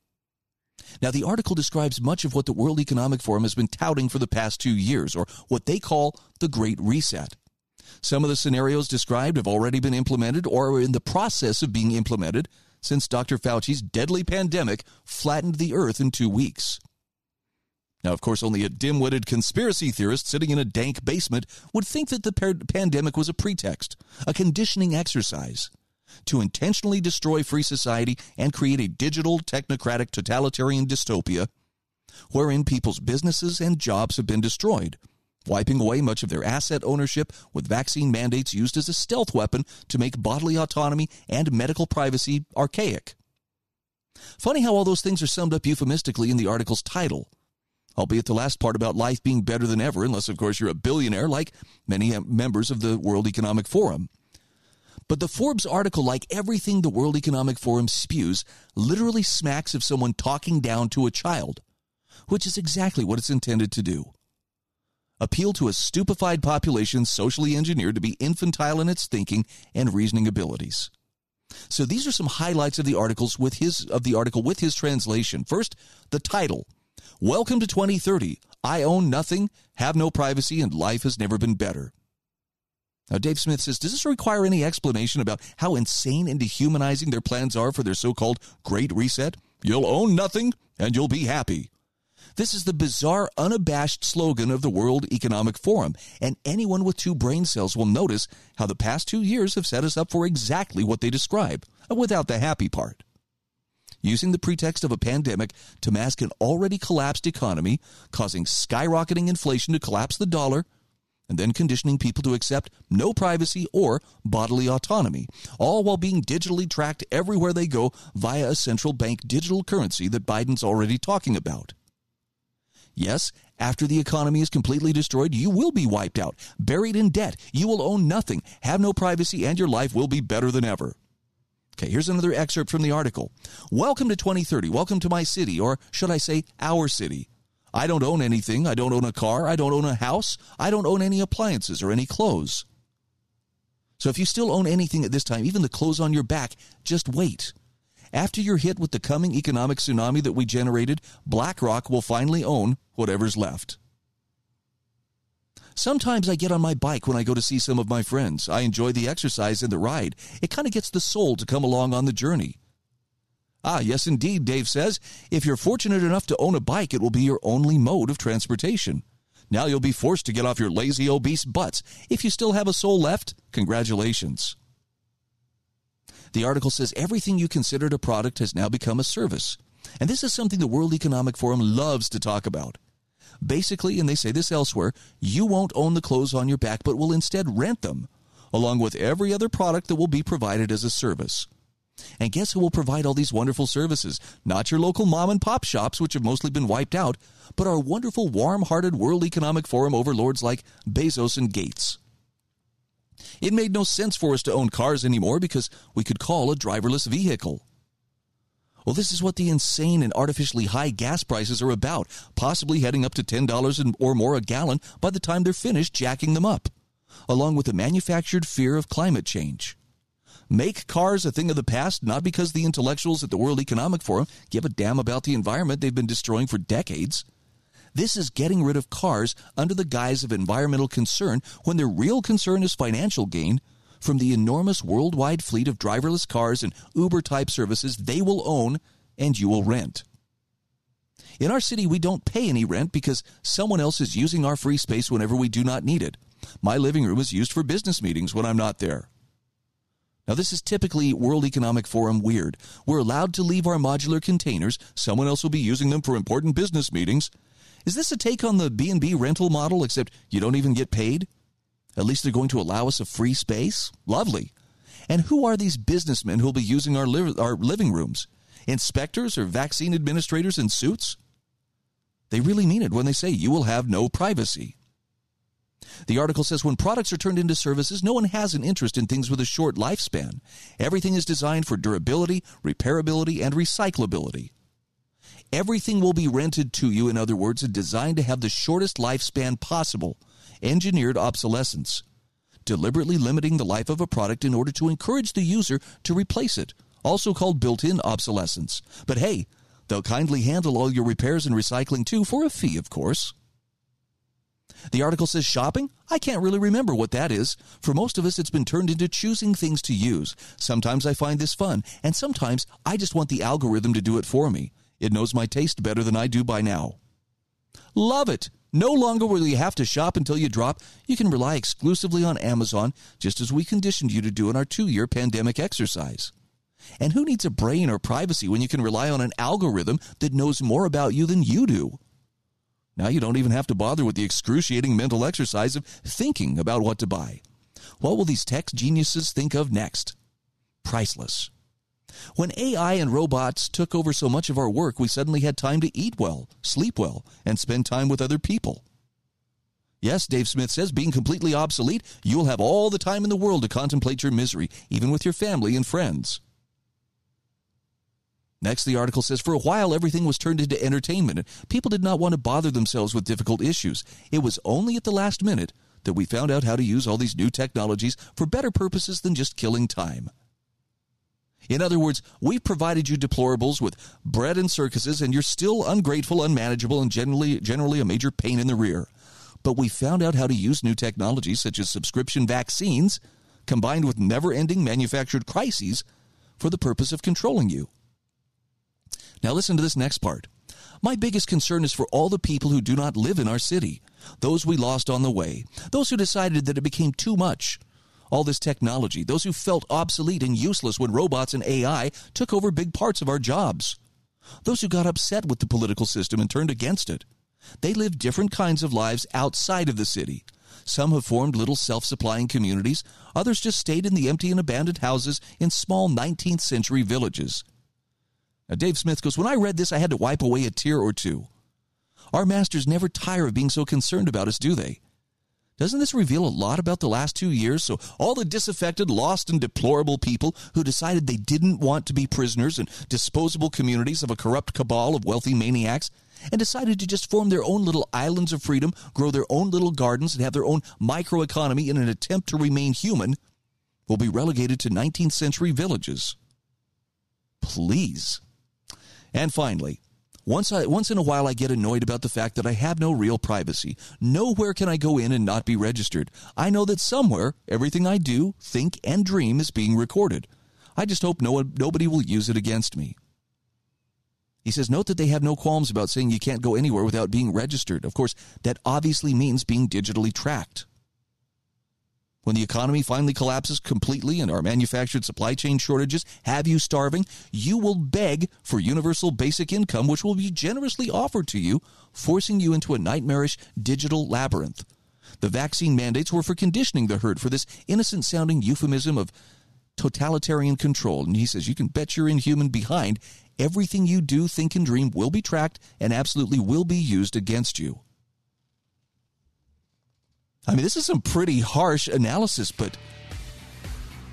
Now, the article describes much of what the World Economic Forum has been touting for the past two years, or what they call the Great Reset. Some of the scenarios described have already been implemented or are in the process of being implemented since Dr. Fauci's deadly pandemic flattened the earth in two weeks. Now, of course, only a dim witted conspiracy theorist sitting in a dank basement would think that the pandemic was a pretext, a conditioning exercise to intentionally destroy free society and create a digital, technocratic, totalitarian dystopia wherein people's businesses and jobs have been destroyed, wiping away much of their asset ownership with vaccine mandates used as a stealth weapon to make bodily autonomy and medical privacy archaic. Funny how all those things are summed up euphemistically in the article's title. Albeit the last part about life being better than ever, unless, of course, you're a billionaire like many members of the World Economic Forum. But the Forbes article, like everything the World Economic Forum spews, literally smacks of someone talking down to a child. which is exactly what it's intended to do. Appeal to a stupefied population socially engineered to be infantile in its thinking and reasoning abilities. So these are some highlights of the articles with his of the article with his translation. First, the title. Welcome to 2030. I own nothing, have no privacy, and life has never been better. Now, Dave Smith says, does this require any explanation about how insane and dehumanizing their plans are for their so called Great Reset? You'll own nothing and you'll be happy. This is the bizarre, unabashed slogan of the World Economic Forum, and anyone with two brain cells will notice how the past two years have set us up for exactly what they describe, without the happy part. Using the pretext of a pandemic to mask an already collapsed economy, causing skyrocketing inflation to collapse the dollar, and then conditioning people to accept no privacy or bodily autonomy, all while being digitally tracked everywhere they go via a central bank digital currency that Biden's already talking about. Yes, after the economy is completely destroyed, you will be wiped out, buried in debt. You will own nothing, have no privacy, and your life will be better than ever. Okay, here's another excerpt from the article. Welcome to 2030. Welcome to my city, or should I say, our city. I don't own anything. I don't own a car. I don't own a house. I don't own any appliances or any clothes. So if you still own anything at this time, even the clothes on your back, just wait. After you're hit with the coming economic tsunami that we generated, BlackRock will finally own whatever's left. Sometimes I get on my bike when I go to see some of my friends. I enjoy the exercise and the ride. It kind of gets the soul to come along on the journey. Ah, yes, indeed, Dave says. If you're fortunate enough to own a bike, it will be your only mode of transportation. Now you'll be forced to get off your lazy, obese butts. If you still have a soul left, congratulations. The article says everything you considered a product has now become a service. And this is something the World Economic Forum loves to talk about. Basically, and they say this elsewhere, you won't own the clothes on your back, but will instead rent them, along with every other product that will be provided as a service. And guess who will provide all these wonderful services? Not your local mom and pop shops, which have mostly been wiped out, but our wonderful, warm hearted World Economic Forum overlords like Bezos and Gates. It made no sense for us to own cars anymore because we could call a driverless vehicle. Well, this is what the insane and artificially high gas prices are about, possibly heading up to $10 or more a gallon by the time they're finished jacking them up, along with the manufactured fear of climate change. Make cars a thing of the past, not because the intellectuals at the World Economic Forum give a damn about the environment they've been destroying for decades. This is getting rid of cars under the guise of environmental concern when their real concern is financial gain from the enormous worldwide fleet of driverless cars and Uber type services they will own and you will rent. In our city, we don't pay any rent because someone else is using our free space whenever we do not need it. My living room is used for business meetings when I'm not there. Now, this is typically World Economic Forum weird. We're allowed to leave our modular containers. Someone else will be using them for important business meetings. Is this a take on the B&B rental model except you don't even get paid? At least they're going to allow us a free space? Lovely. And who are these businessmen who'll be using our, li- our living rooms? Inspectors or vaccine administrators in suits? They really mean it when they say you will have no privacy. The article says when products are turned into services, no one has an interest in things with a short lifespan. Everything is designed for durability, repairability, and recyclability. Everything will be rented to you, in other words, and designed to have the shortest lifespan possible. Engineered obsolescence. Deliberately limiting the life of a product in order to encourage the user to replace it, also called built in obsolescence. But hey, they'll kindly handle all your repairs and recycling too, for a fee, of course. The article says shopping? I can't really remember what that is. For most of us, it's been turned into choosing things to use. Sometimes I find this fun, and sometimes I just want the algorithm to do it for me. It knows my taste better than I do by now. Love it! No longer will you have to shop until you drop. You can rely exclusively on Amazon, just as we conditioned you to do in our two year pandemic exercise. And who needs a brain or privacy when you can rely on an algorithm that knows more about you than you do? Now you don't even have to bother with the excruciating mental exercise of thinking about what to buy. What will these tech geniuses think of next? Priceless. When AI and robots took over so much of our work, we suddenly had time to eat well, sleep well, and spend time with other people. Yes, Dave Smith says, being completely obsolete, you'll have all the time in the world to contemplate your misery, even with your family and friends. Next, the article says for a while everything was turned into entertainment. And people did not want to bother themselves with difficult issues. It was only at the last minute that we found out how to use all these new technologies for better purposes than just killing time. In other words, we've provided you deplorables with bread and circuses, and you're still ungrateful, unmanageable, and generally, generally a major pain in the rear. But we found out how to use new technologies such as subscription vaccines, combined with never ending manufactured crises, for the purpose of controlling you. Now, listen to this next part. My biggest concern is for all the people who do not live in our city, those we lost on the way, those who decided that it became too much. All this technology, those who felt obsolete and useless when robots and AI took over big parts of our jobs, those who got upset with the political system and turned against it. They live different kinds of lives outside of the city. Some have formed little self supplying communities, others just stayed in the empty and abandoned houses in small 19th century villages. Now, Dave Smith goes, When I read this, I had to wipe away a tear or two. Our masters never tire of being so concerned about us, do they? Doesn't this reveal a lot about the last two years? So, all the disaffected, lost, and deplorable people who decided they didn't want to be prisoners in disposable communities of a corrupt cabal of wealthy maniacs and decided to just form their own little islands of freedom, grow their own little gardens, and have their own microeconomy in an attempt to remain human will be relegated to 19th century villages. Please. And finally, once, I, once in a while, I get annoyed about the fact that I have no real privacy. Nowhere can I go in and not be registered. I know that somewhere, everything I do, think, and dream is being recorded. I just hope no nobody will use it against me. He says, note that they have no qualms about saying you can't go anywhere without being registered. Of course, that obviously means being digitally tracked. When the economy finally collapses completely and our manufactured supply chain shortages have you starving, you will beg for universal basic income, which will be generously offered to you, forcing you into a nightmarish digital labyrinth. The vaccine mandates were for conditioning the herd for this innocent sounding euphemism of totalitarian control. And he says, you can bet your inhuman behind everything you do, think, and dream will be tracked and absolutely will be used against you. I mean, this is some pretty harsh analysis, but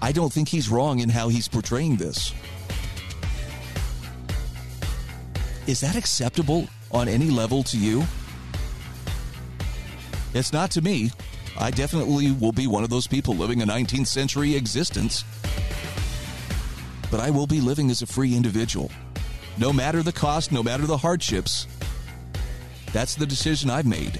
I don't think he's wrong in how he's portraying this. Is that acceptable on any level to you? It's not to me. I definitely will be one of those people living a 19th century existence. But I will be living as a free individual. No matter the cost, no matter the hardships. That's the decision I've made.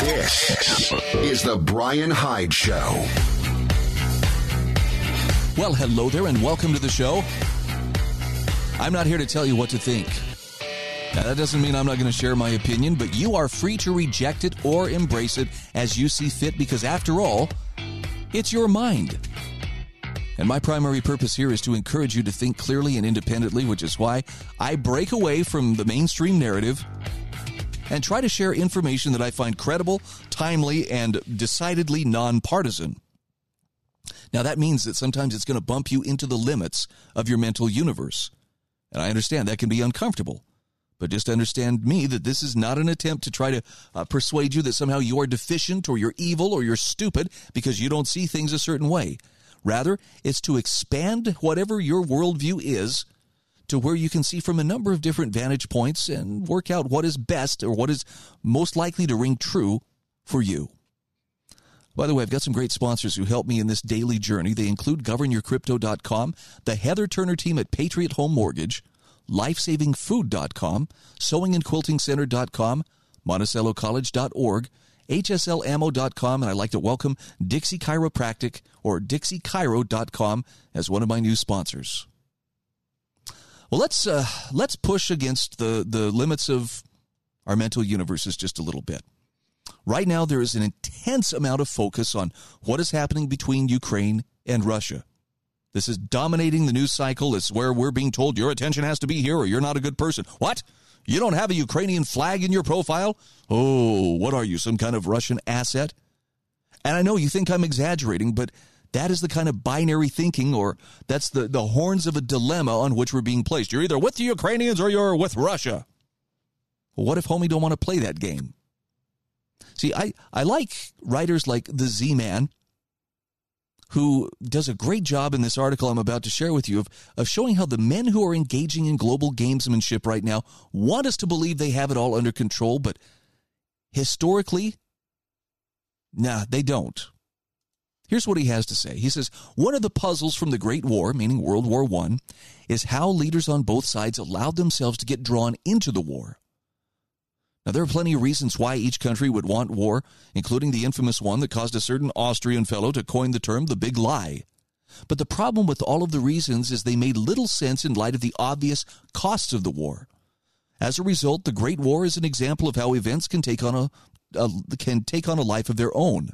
This is the Brian Hyde Show. Well, hello there, and welcome to the show. I'm not here to tell you what to think. Now, that doesn't mean I'm not going to share my opinion, but you are free to reject it or embrace it as you see fit because, after all, it's your mind. And my primary purpose here is to encourage you to think clearly and independently, which is why I break away from the mainstream narrative and try to share information that I find credible, timely, and decidedly nonpartisan. Now, that means that sometimes it's going to bump you into the limits of your mental universe. And I understand that can be uncomfortable. But just understand me that this is not an attempt to try to uh, persuade you that somehow you are deficient or you're evil or you're stupid because you don't see things a certain way. Rather, it's to expand whatever your worldview is to where you can see from a number of different vantage points and work out what is best or what is most likely to ring true for you. By the way, I've got some great sponsors who help me in this daily journey. They include governyourcrypto.com, the Heather Turner team at Patriot Home Mortgage, lifesavingfood.com, sewingandquiltingcenter.com, monticellocollege.org, hslammo.com, and I'd like to welcome Dixie Chiropractic or dixiechiro.com as one of my new sponsors. Well, let's uh, let's push against the the limits of our mental universes just a little bit. Right now, there is an intense amount of focus on what is happening between Ukraine and Russia. This is dominating the news cycle. It's where we're being told your attention has to be here or you're not a good person. What? You don't have a Ukrainian flag in your profile? Oh, what are you, some kind of Russian asset? And I know you think I'm exaggerating, but that is the kind of binary thinking, or that's the, the horns of a dilemma on which we're being placed. You're either with the Ukrainians or you're with Russia. Well, what if homie don't want to play that game? See, I, I like writers like the Z Man, who does a great job in this article I'm about to share with you of, of showing how the men who are engaging in global gamesmanship right now want us to believe they have it all under control, but historically, nah, they don't. Here's what he has to say. He says, One of the puzzles from the Great War, meaning World War I, is how leaders on both sides allowed themselves to get drawn into the war. Now, there are plenty of reasons why each country would want war, including the infamous one that caused a certain Austrian fellow to coin the term the big lie. But the problem with all of the reasons is they made little sense in light of the obvious costs of the war. As a result, the Great War is an example of how events can take on a, a can take on a life of their own.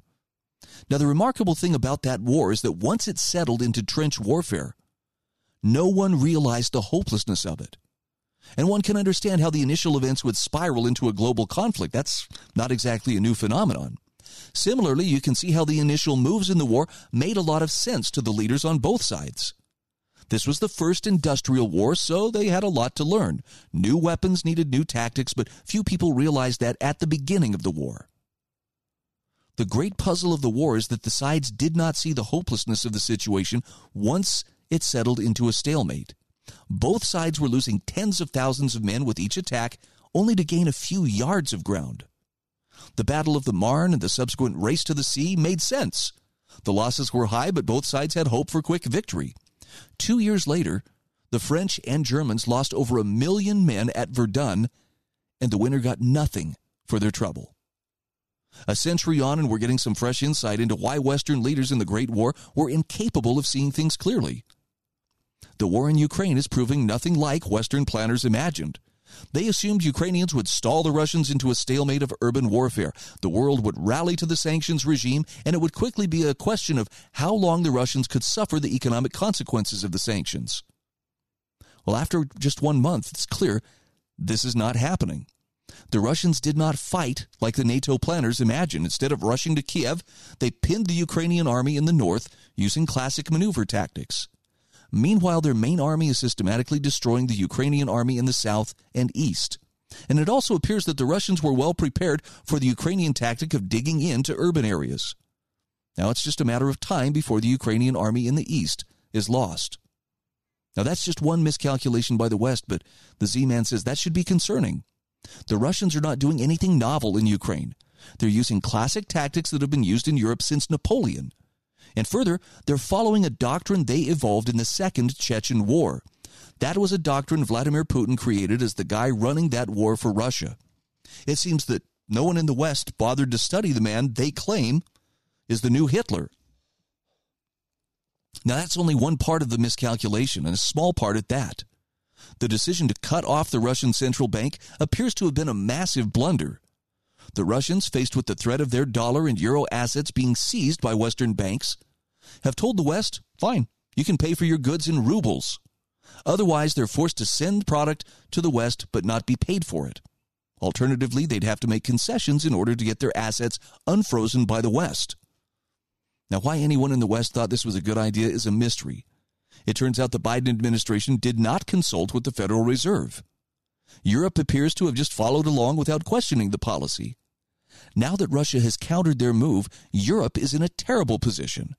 Now, the remarkable thing about that war is that once it settled into trench warfare, no one realized the hopelessness of it. And one can understand how the initial events would spiral into a global conflict. That's not exactly a new phenomenon. Similarly, you can see how the initial moves in the war made a lot of sense to the leaders on both sides. This was the first industrial war, so they had a lot to learn. New weapons needed new tactics, but few people realized that at the beginning of the war. The great puzzle of the war is that the sides did not see the hopelessness of the situation once it settled into a stalemate. Both sides were losing tens of thousands of men with each attack, only to gain a few yards of ground. The Battle of the Marne and the subsequent race to the sea made sense. The losses were high, but both sides had hope for quick victory. Two years later, the French and Germans lost over a million men at Verdun, and the winner got nothing for their trouble. A century on, and we're getting some fresh insight into why Western leaders in the Great War were incapable of seeing things clearly. The war in Ukraine is proving nothing like Western planners imagined. They assumed Ukrainians would stall the Russians into a stalemate of urban warfare. The world would rally to the sanctions regime, and it would quickly be a question of how long the Russians could suffer the economic consequences of the sanctions. Well, after just one month, it's clear this is not happening. The Russians did not fight like the NATO planners imagined. Instead of rushing to Kiev, they pinned the Ukrainian army in the north using classic maneuver tactics. Meanwhile, their main army is systematically destroying the Ukrainian army in the south and east. And it also appears that the Russians were well prepared for the Ukrainian tactic of digging into urban areas. Now it's just a matter of time before the Ukrainian army in the east is lost. Now that's just one miscalculation by the West, but the Z Man says that should be concerning. The Russians are not doing anything novel in Ukraine. They're using classic tactics that have been used in Europe since Napoleon. And further, they're following a doctrine they evolved in the Second Chechen War. That was a doctrine Vladimir Putin created as the guy running that war for Russia. It seems that no one in the West bothered to study the man they claim is the new Hitler. Now, that's only one part of the miscalculation, and a small part at that. The decision to cut off the Russian central bank appears to have been a massive blunder. The Russians, faced with the threat of their dollar and euro assets being seized by Western banks, have told the West, fine, you can pay for your goods in rubles. Otherwise, they're forced to send product to the West but not be paid for it. Alternatively, they'd have to make concessions in order to get their assets unfrozen by the West. Now, why anyone in the West thought this was a good idea is a mystery. It turns out the Biden administration did not consult with the Federal Reserve. Europe appears to have just followed along without questioning the policy. Now that Russia has countered their move, Europe is in a terrible position.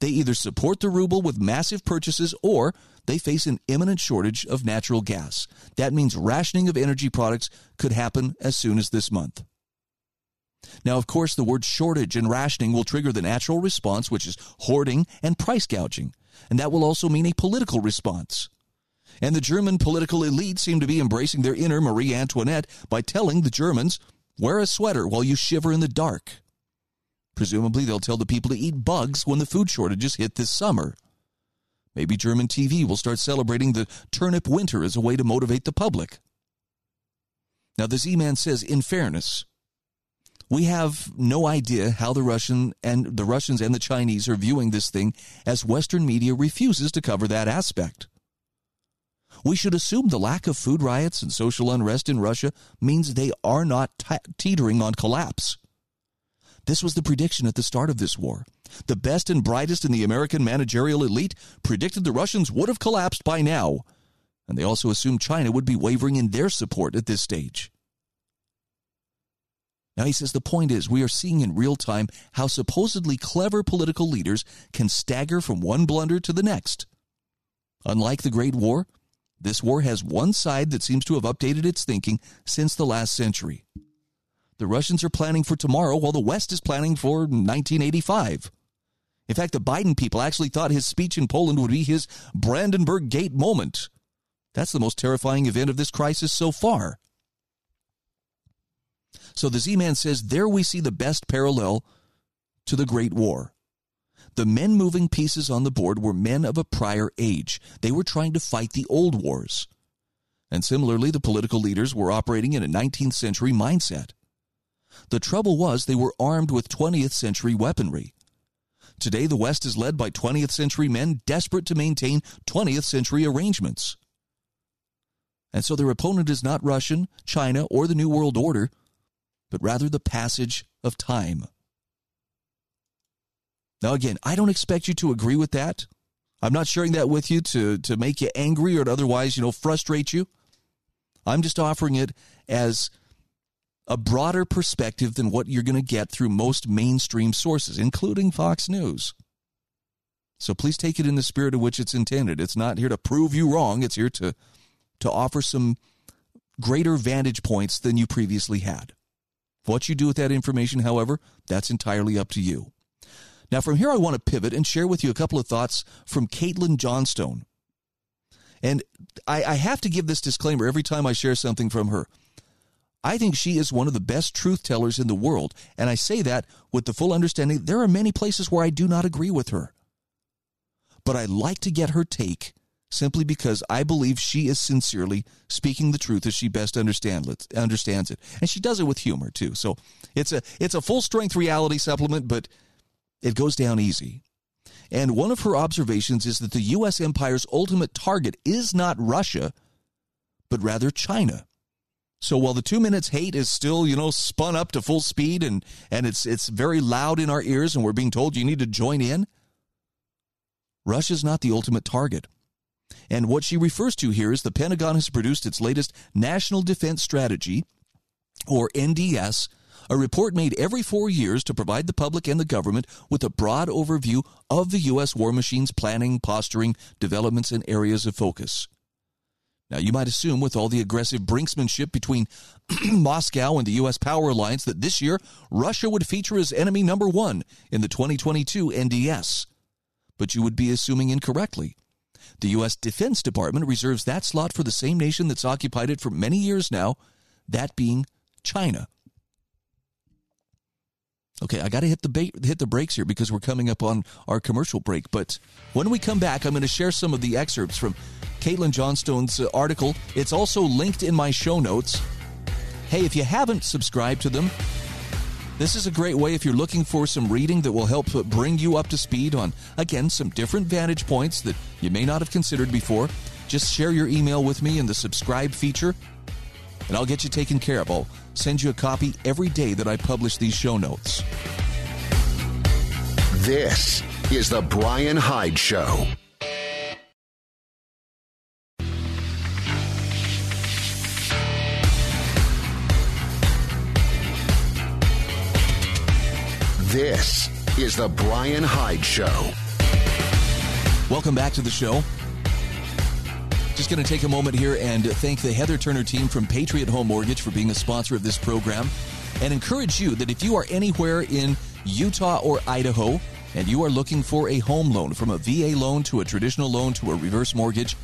They either support the ruble with massive purchases or they face an imminent shortage of natural gas. That means rationing of energy products could happen as soon as this month. Now, of course, the word shortage and rationing will trigger the natural response, which is hoarding and price gouging. And that will also mean a political response. And the German political elite seem to be embracing their inner Marie Antoinette by telling the Germans, wear a sweater while you shiver in the dark. Presumably, they'll tell the people to eat bugs when the food shortages hit this summer. Maybe German TV will start celebrating the turnip winter as a way to motivate the public. Now, the Z Man says, in fairness, We have no idea how the Russian and the Russians and the Chinese are viewing this thing as Western media refuses to cover that aspect. We should assume the lack of food riots and social unrest in Russia means they are not teetering on collapse. This was the prediction at the start of this war. The best and brightest in the American managerial elite predicted the Russians would have collapsed by now, and they also assumed China would be wavering in their support at this stage. Now, he says the point is we are seeing in real time how supposedly clever political leaders can stagger from one blunder to the next. Unlike the Great War, this war has one side that seems to have updated its thinking since the last century. The Russians are planning for tomorrow while the West is planning for 1985. In fact, the Biden people actually thought his speech in Poland would be his Brandenburg Gate moment. That's the most terrifying event of this crisis so far. So the Z Man says there we see the best parallel to the Great War. The men moving pieces on the board were men of a prior age. They were trying to fight the old wars. And similarly, the political leaders were operating in a 19th century mindset. The trouble was they were armed with 20th century weaponry. Today, the West is led by 20th century men desperate to maintain 20th century arrangements. And so their opponent is not Russian, China, or the New World Order but rather the passage of time. Now, again, I don't expect you to agree with that. I'm not sharing that with you to, to make you angry or to otherwise, you know, frustrate you. I'm just offering it as a broader perspective than what you're going to get through most mainstream sources, including Fox News. So please take it in the spirit of which it's intended. It's not here to prove you wrong, it's here to, to offer some greater vantage points than you previously had. What you do with that information, however, that's entirely up to you. Now, from here, I want to pivot and share with you a couple of thoughts from Caitlin Johnstone. And I, I, have to give this disclaimer every time I share something from her. I think she is one of the best truth tellers in the world. And I say that with the full understanding there are many places where I do not agree with her. But I like to get her take simply because I believe she is sincerely speaking the truth as she best understand, understands it. And she does it with humor too. So it's a it's a full strength reality supplement, but it goes down easy. And one of her observations is that the US empire's ultimate target is not Russia, but rather China. So while the 2 minutes hate is still, you know, spun up to full speed and and it's it's very loud in our ears and we're being told you need to join in, Russia's not the ultimate target. And what she refers to here is the Pentagon has produced its latest National Defense Strategy, or NDS, a report made every four years to provide the public and the government with a broad overview of the U.S. war machine's planning, posturing, developments, and areas of focus. Now, you might assume, with all the aggressive brinksmanship between (clears throat) Moscow and the U.S. power alliance, that this year Russia would feature as enemy number one in the 2022 NDS. But you would be assuming incorrectly. The U.S. Defense Department reserves that slot for the same nation that's occupied it for many years now, that being China. Okay, I got to hit the ba- hit the brakes here because we're coming up on our commercial break. But when we come back, I'm going to share some of the excerpts from Caitlin Johnstone's uh, article. It's also linked in my show notes. Hey, if you haven't subscribed to them, this is a great way if you're looking for some reading that will help bring you up to speed on, again, some different vantage points that you may not have considered before. Just share your email with me in the subscribe feature, and I'll get you taken care of. I'll send you a copy every day that I publish these show notes. This is The Brian Hyde Show. This is The Brian Hyde Show. Welcome back to the show. Just going to take a moment here and thank the Heather Turner team from Patriot Home Mortgage for being a sponsor of this program and encourage you that if you are anywhere in Utah or Idaho and you are looking for a home loan from a VA loan to a traditional loan to a reverse mortgage,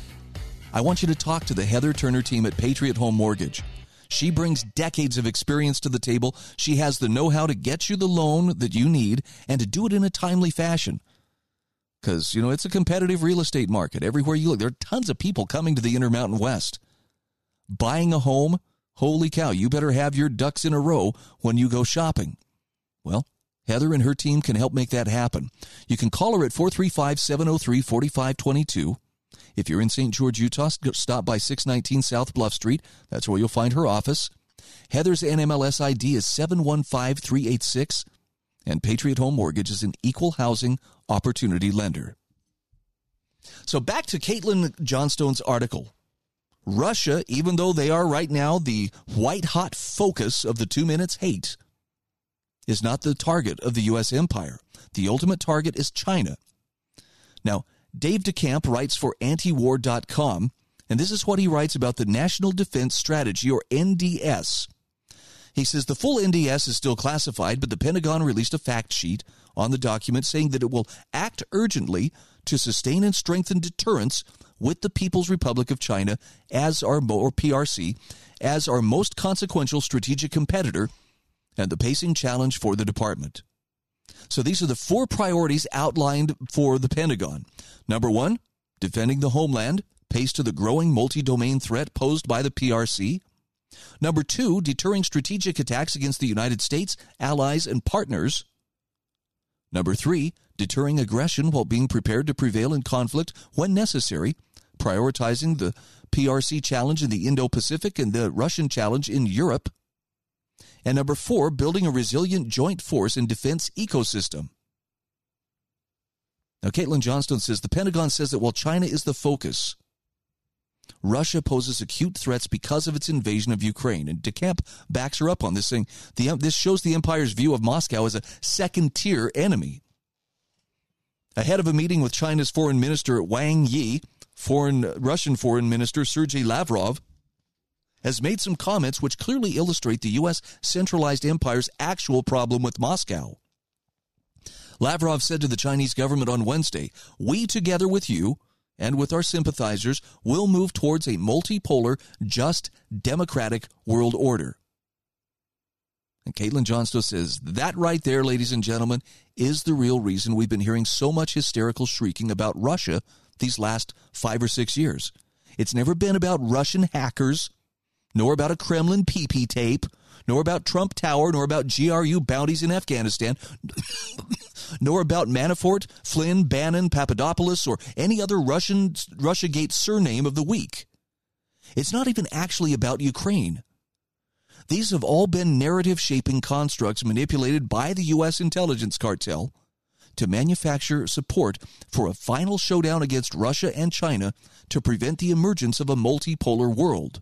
I want you to talk to the Heather Turner team at Patriot Home Mortgage. She brings decades of experience to the table. She has the know how to get you the loan that you need and to do it in a timely fashion. Because, you know, it's a competitive real estate market. Everywhere you look, there are tons of people coming to the Intermountain West. Buying a home, Holy cow, you better have your ducks in a row when you go shopping. Well, Heather and her team can help make that happen. You can call her at 435 703 4522. If you're in St. George, Utah, stop by 619 South Bluff Street. That's where you'll find her office. Heather's NMLS ID is 715386, and Patriot Home Mortgage is an equal housing opportunity lender. So back to Caitlin Johnstone's article. Russia, even though they are right now the white hot focus of the two minutes hate, is not the target of the U.S. empire. The ultimate target is China. Now, Dave DeCamp writes for antiwar.com, and this is what he writes about the National Defense Strategy, or NDS. He says the full NDS is still classified, but the Pentagon released a fact sheet on the document saying that it will act urgently to sustain and strengthen deterrence with the People's Republic of China as our or PRC as our most consequential strategic competitor and the pacing challenge for the department. So these are the four priorities outlined for the Pentagon. Number 1, defending the homeland, paced to the growing multi-domain threat posed by the PRC. Number 2, deterring strategic attacks against the United States, allies and partners. Number 3, deterring aggression while being prepared to prevail in conflict when necessary, prioritizing the PRC challenge in the Indo Pacific and the Russian challenge in Europe. And number four, building a resilient joint force and defense ecosystem. Now, Caitlin Johnstone says the Pentagon says that while China is the focus, Russia poses acute threats because of its invasion of Ukraine. And DeCamp backs her up on this, saying the, this shows the empire's view of Moscow as a second tier enemy. Ahead of a meeting with China's foreign minister Wang Yi, foreign Russian foreign minister Sergei Lavrov has made some comments which clearly illustrate the U.S. centralized empire's actual problem with Moscow. Lavrov said to the Chinese government on Wednesday, We, together with you and with our sympathizers, will move towards a multipolar, just, democratic world order. And Caitlin Johnstone says, That right there, ladies and gentlemen, is the real reason we've been hearing so much hysterical shrieking about Russia these last five or six years. It's never been about Russian hackers nor about a Kremlin PP tape, nor about Trump Tower, nor about GRU bounties in Afghanistan, (laughs) nor about Manafort, Flynn, Bannon, Papadopoulos, or any other Russian Russiagate surname of the week. It's not even actually about Ukraine. These have all been narrative shaping constructs manipulated by the U.S. intelligence cartel to manufacture support for a final showdown against Russia and China to prevent the emergence of a multipolar world.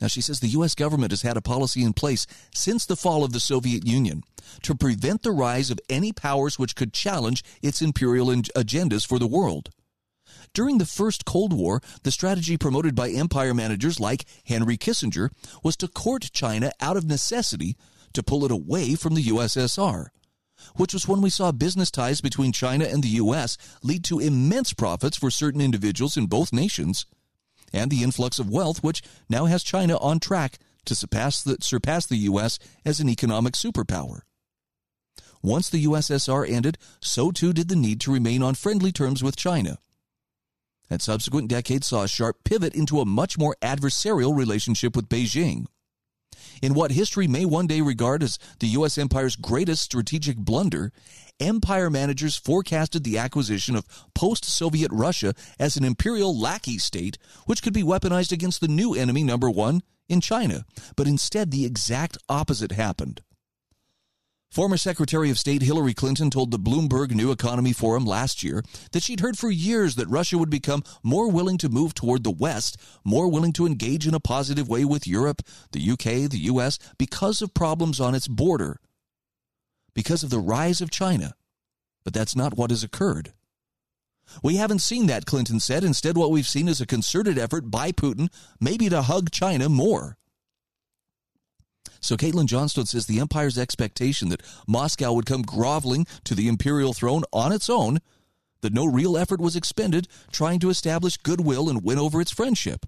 Now, she says the U.S. government has had a policy in place since the fall of the Soviet Union to prevent the rise of any powers which could challenge its imperial agendas for the world. During the first Cold War, the strategy promoted by empire managers like Henry Kissinger was to court China out of necessity to pull it away from the USSR, which was when we saw business ties between China and the US lead to immense profits for certain individuals in both nations and the influx of wealth, which now has China on track to surpass the, surpass the U.S. as an economic superpower. Once the USSR ended, so too did the need to remain on friendly terms with China. And subsequent decades saw a sharp pivot into a much more adversarial relationship with Beijing. In what history may one day regard as the U.S. empire's greatest strategic blunder, empire managers forecasted the acquisition of post Soviet Russia as an imperial lackey state, which could be weaponized against the new enemy number one in China. But instead, the exact opposite happened. Former Secretary of State Hillary Clinton told the Bloomberg New Economy Forum last year that she'd heard for years that Russia would become more willing to move toward the West, more willing to engage in a positive way with Europe, the UK, the US, because of problems on its border because of the rise of China. But that's not what has occurred. We haven't seen that, Clinton said. Instead, what we've seen is a concerted effort by Putin, maybe to hug China more. So Caitlin Johnstone says the empire's expectation that Moscow would come groveling to the imperial throne on its own, that no real effort was expended trying to establish goodwill and win over its friendship.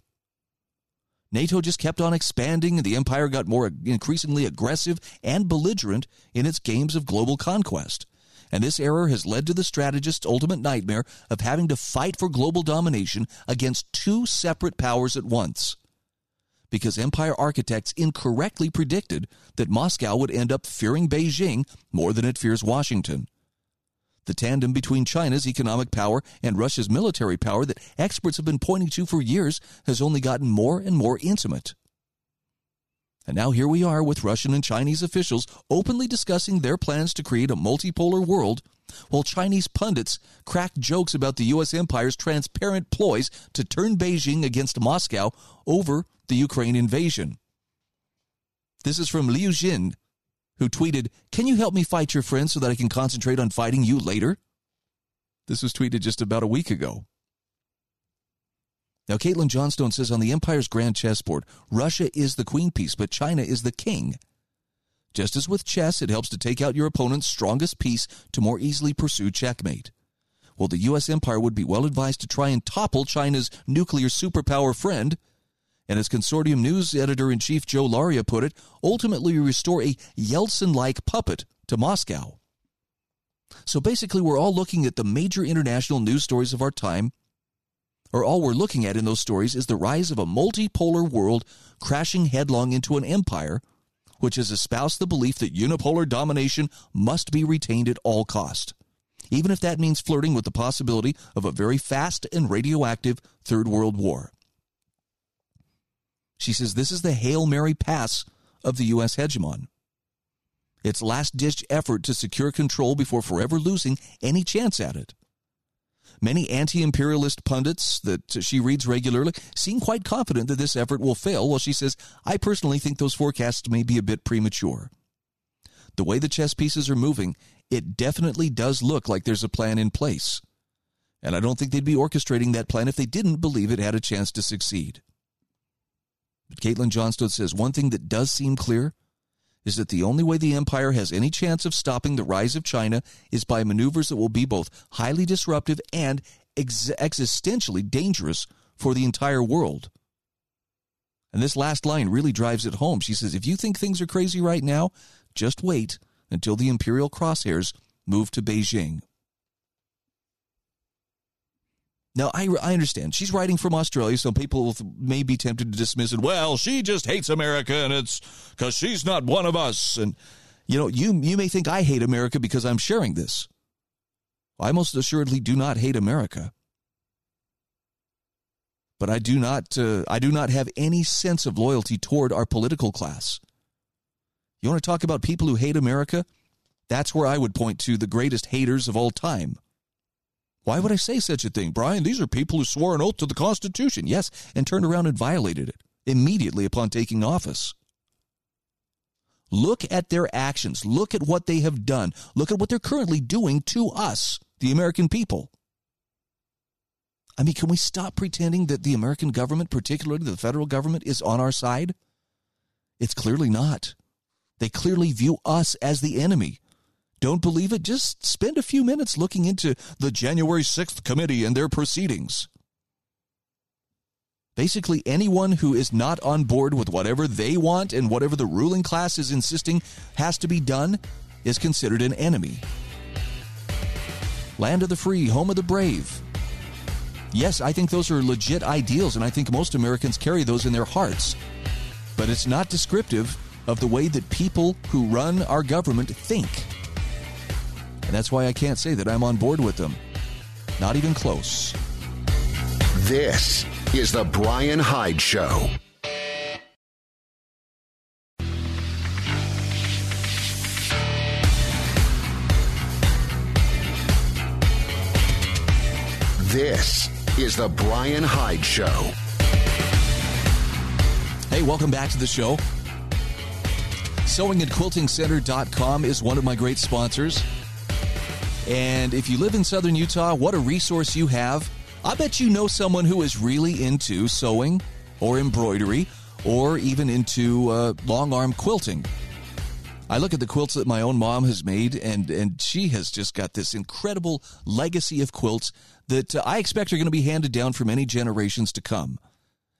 NATO just kept on expanding, and the empire got more increasingly aggressive and belligerent in its games of global conquest. And this error has led to the strategist's ultimate nightmare of having to fight for global domination against two separate powers at once. because empire architects incorrectly predicted that Moscow would end up fearing Beijing more than it fears Washington. The tandem between China's economic power and Russia's military power that experts have been pointing to for years has only gotten more and more intimate. And now here we are with Russian and Chinese officials openly discussing their plans to create a multipolar world, while Chinese pundits crack jokes about the U.S. empire's transparent ploys to turn Beijing against Moscow over the Ukraine invasion. This is from Liu Jin, who tweeted, Can you help me fight your friends so that I can concentrate on fighting you later? This was tweeted just about a week ago. Now, Caitlin Johnstone says on the Empire's grand chessboard, Russia is the queen piece, but China is the king. Just as with chess, it helps to take out your opponent's strongest piece to more easily pursue checkmate. Well, the U.S. empire would be well advised to try and topple China's nuclear superpower friend, and as Consortium News editor in chief Joe Lauria put it, ultimately restore a Yeltsin like puppet to Moscow. So basically, we're all looking at the major international news stories of our time or all we're looking at in those stories is the rise of a multipolar world crashing headlong into an empire which has espoused the belief that unipolar domination must be retained at all cost, even if that means flirting with the possibility of a very fast and radioactive Third World War. She says this is the Hail Mary pass of the U.S. hegemon. Its last ditch effort to secure control before forever losing any chance at it. Many anti imperialist pundits that she reads regularly seem quite confident that this effort will fail, while she says, I personally think those forecasts may be a bit premature. The way the chess pieces are moving, it definitely does look like there's a plan in place. And I don't think they'd be orchestrating that plan if they didn't believe it had a chance to succeed. But Caitlin Johnstone says one thing that does seem clear is that the only way the empire has any chance of stopping the rise of China is by maneuvers that will be both highly disruptive and ex- existentially dangerous for the entire world. And this last line really drives it home. She says, if you think things are crazy right now, just wait until the imperial crosshairs move to Beijing. Now, I, I understand. She's writing from Australia, so people may be tempted to dismiss it. Well, she just hates America, and it's because she's not one of us. And, you know, you, you may think I hate America because I'm sharing this. I most assuredly do not hate America. But I do not, uh, I do not have any sense of loyalty toward our political class. You want to talk about people who hate America? That's where I would point to the greatest haters of all time why would I say such a thing? Brian, these are people who swore an oath to the Constitution. Yes, and turned around and violated it immediately upon taking office. Look at their actions. Look at what they have done. Look at what they're currently doing to us, the American people. I mean, can we stop pretending that the American government, particularly the federal government, is on our side? It's clearly not. They clearly view us as the enemy. Don't believe it? Just spend a few minutes looking into the January 6th committee and their proceedings. Basically, anyone who is not on board with whatever they want and whatever the ruling class is insisting has to be done is considered an enemy. Land of the free, home of the brave. Yes, I think those are legit ideals, and I think most Americans carry those in their hearts. But it's not descriptive of the way that people who run our government think. And that's why I can't say that I'm on board with them. Not even close. This is The Brian Hyde Show. This is The Brian Hyde Show. Hey, welcome back to the show. Sewingandquiltingcenter.com is one of my great sponsors. And if you live in southern Utah, what a resource you have. I bet you know someone who is really into sewing or embroidery or even into uh, long arm quilting. I look at the quilts that my own mom has made, and, and she has just got this incredible legacy of quilts that uh, I expect are going to be handed down for many generations to come.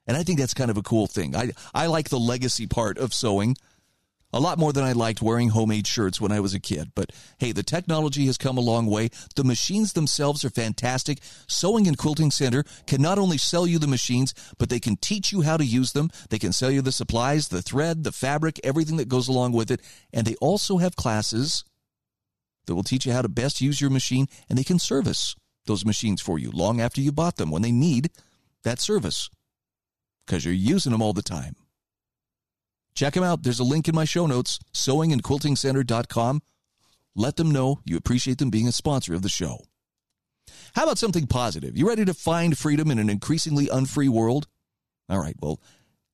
And I think that's kind of a cool thing. I, I like the legacy part of sewing. A lot more than I liked wearing homemade shirts when I was a kid. But hey, the technology has come a long way. The machines themselves are fantastic. Sewing and Quilting Center can not only sell you the machines, but they can teach you how to use them. They can sell you the supplies, the thread, the fabric, everything that goes along with it. And they also have classes that will teach you how to best use your machine, and they can service those machines for you long after you bought them when they need that service because you're using them all the time. Check them out. There's a link in my show notes, sewingandquiltingcenter.com. Let them know you appreciate them being a sponsor of the show. How about something positive? You ready to find freedom in an increasingly unfree world? All right, well,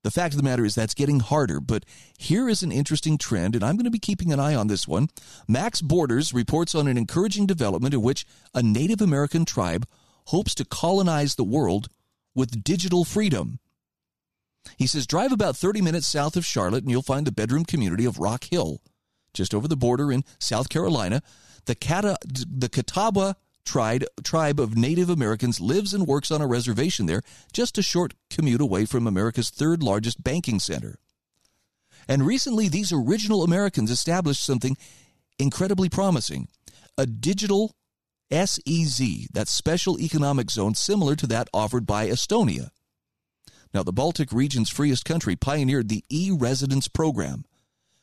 the fact of the matter is that's getting harder, but here is an interesting trend, and I'm going to be keeping an eye on this one. Max Borders reports on an encouraging development in which a Native American tribe hopes to colonize the world with digital freedom. He says, drive about 30 minutes south of Charlotte and you'll find the bedroom community of Rock Hill. Just over the border in South Carolina, the, Cata, the Catawba tribe, tribe of Native Americans lives and works on a reservation there, just a short commute away from America's third largest banking center. And recently, these original Americans established something incredibly promising a digital SEZ, that special economic zone similar to that offered by Estonia. Now, the Baltic region's freest country pioneered the e residence program.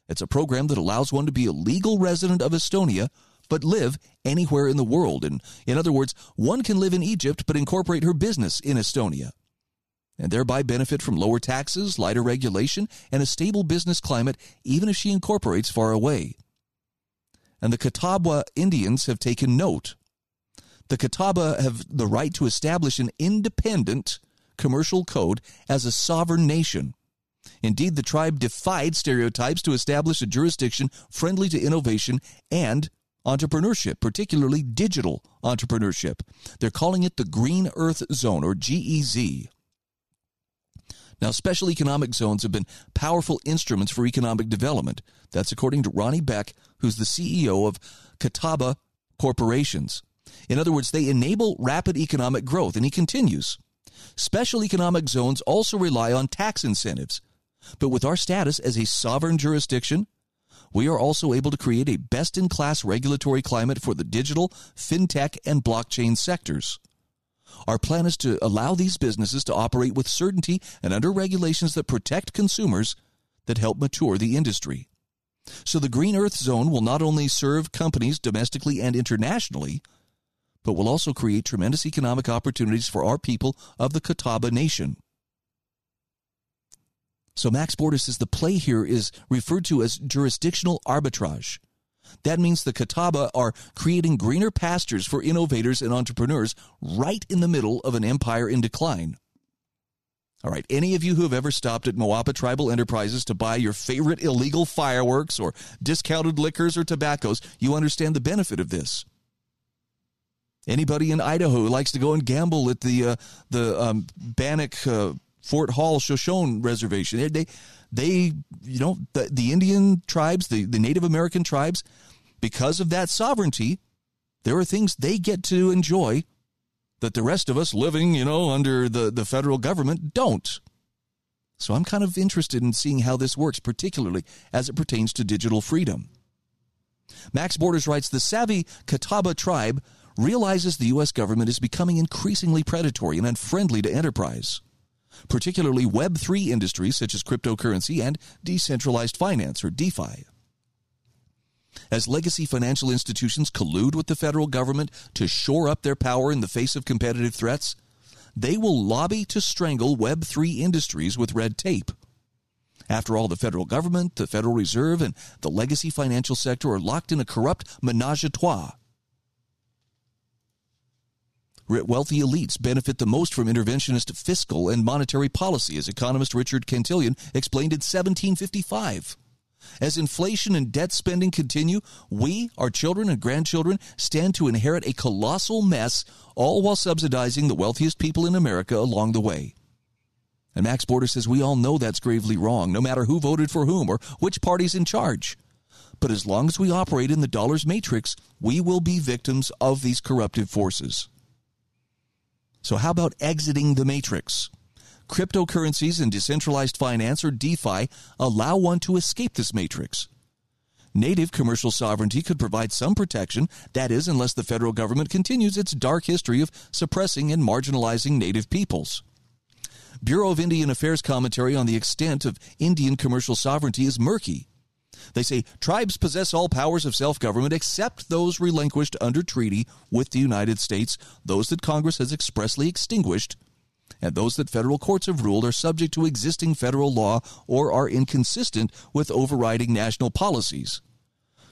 It's a program that allows one to be a legal resident of Estonia but live anywhere in the world. And in other words, one can live in Egypt but incorporate her business in Estonia and thereby benefit from lower taxes, lighter regulation, and a stable business climate even if she incorporates far away. And the Catawba Indians have taken note. The Catawba have the right to establish an independent commercial code as a sovereign nation. Indeed, the tribe defied stereotypes to establish a jurisdiction friendly to innovation and entrepreneurship, particularly digital entrepreneurship. They're calling it the Green Earth Zone, or GEZ. Now, special economic zones have been powerful instruments for economic development. That's according to Ronnie Beck, who's the CEO of Catawba Corporations. In other words, they enable rapid economic growth. And he continues Special economic zones also rely on tax incentives. But with our status as a sovereign jurisdiction, we are also able to create a best in class regulatory climate for the digital, fintech, and blockchain sectors. Our plan is to allow these businesses to operate with certainty and under regulations that protect consumers that help mature the industry. So the Green Earth Zone will not only serve companies domestically and internationally, but will also create tremendous economic opportunities for our people of the Catawba Nation. So Max Border says the play here is referred to as jurisdictional arbitrage. That means the Catawba are creating greener pastures for innovators and entrepreneurs right in the middle of an empire in decline. All right, any of you who have ever stopped at Moapa Tribal Enterprises to buy your favorite illegal fireworks or discounted liquors or tobaccos, you understand the benefit of this. Anybody in Idaho who likes to go and gamble at the uh, the um, Bannock uh, Fort Hall Shoshone Reservation. They, they, they you know, the, the Indian tribes, the, the Native American tribes, because of that sovereignty, there are things they get to enjoy that the rest of us living, you know, under the, the federal government don't. So I'm kind of interested in seeing how this works, particularly as it pertains to digital freedom. Max Borders writes The savvy Catawba tribe realizes the U.S. government is becoming increasingly predatory and unfriendly to enterprise particularly Web3 industries such as cryptocurrency and decentralized finance, or DeFi. As legacy financial institutions collude with the federal government to shore up their power in the face of competitive threats, they will lobby to strangle Web3 industries with red tape. After all, the federal government, the Federal Reserve, and the legacy financial sector are locked in a corrupt menage a trois Wealthy elites benefit the most from interventionist fiscal and monetary policy, as economist Richard Cantillon explained in 1755. As inflation and debt spending continue, we, our children and grandchildren, stand to inherit a colossal mess, all while subsidizing the wealthiest people in America along the way. And Max Border says we all know that's gravely wrong, no matter who voted for whom or which party's in charge. But as long as we operate in the dollar's matrix, we will be victims of these corruptive forces. So, how about exiting the matrix? cryptocurrencies and decentralized finance, or DeFi, allow one to escape this matrix. Native commercial sovereignty could provide some protection, that is, unless the federal government continues its dark history of suppressing and marginalizing native peoples. Bureau of Indian Affairs commentary on the extent of Indian commercial sovereignty is murky. They say tribes possess all powers of self government except those relinquished under treaty with the United States, those that Congress has expressly extinguished, and those that federal courts have ruled are subject to existing federal law or are inconsistent with overriding national policies.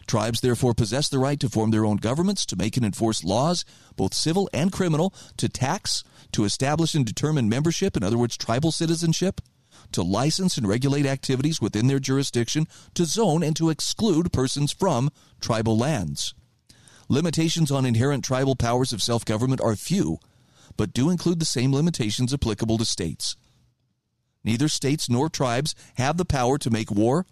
Tribes therefore possess the right to form their own governments, to make and enforce laws, both civil and criminal, to tax, to establish and determine membership, in other words, tribal citizenship, to license and regulate activities within their jurisdiction, to zone and to exclude persons from tribal lands. Limitations on inherent tribal powers of self government are few, but do include the same limitations applicable to states. Neither states nor tribes have the power to make war,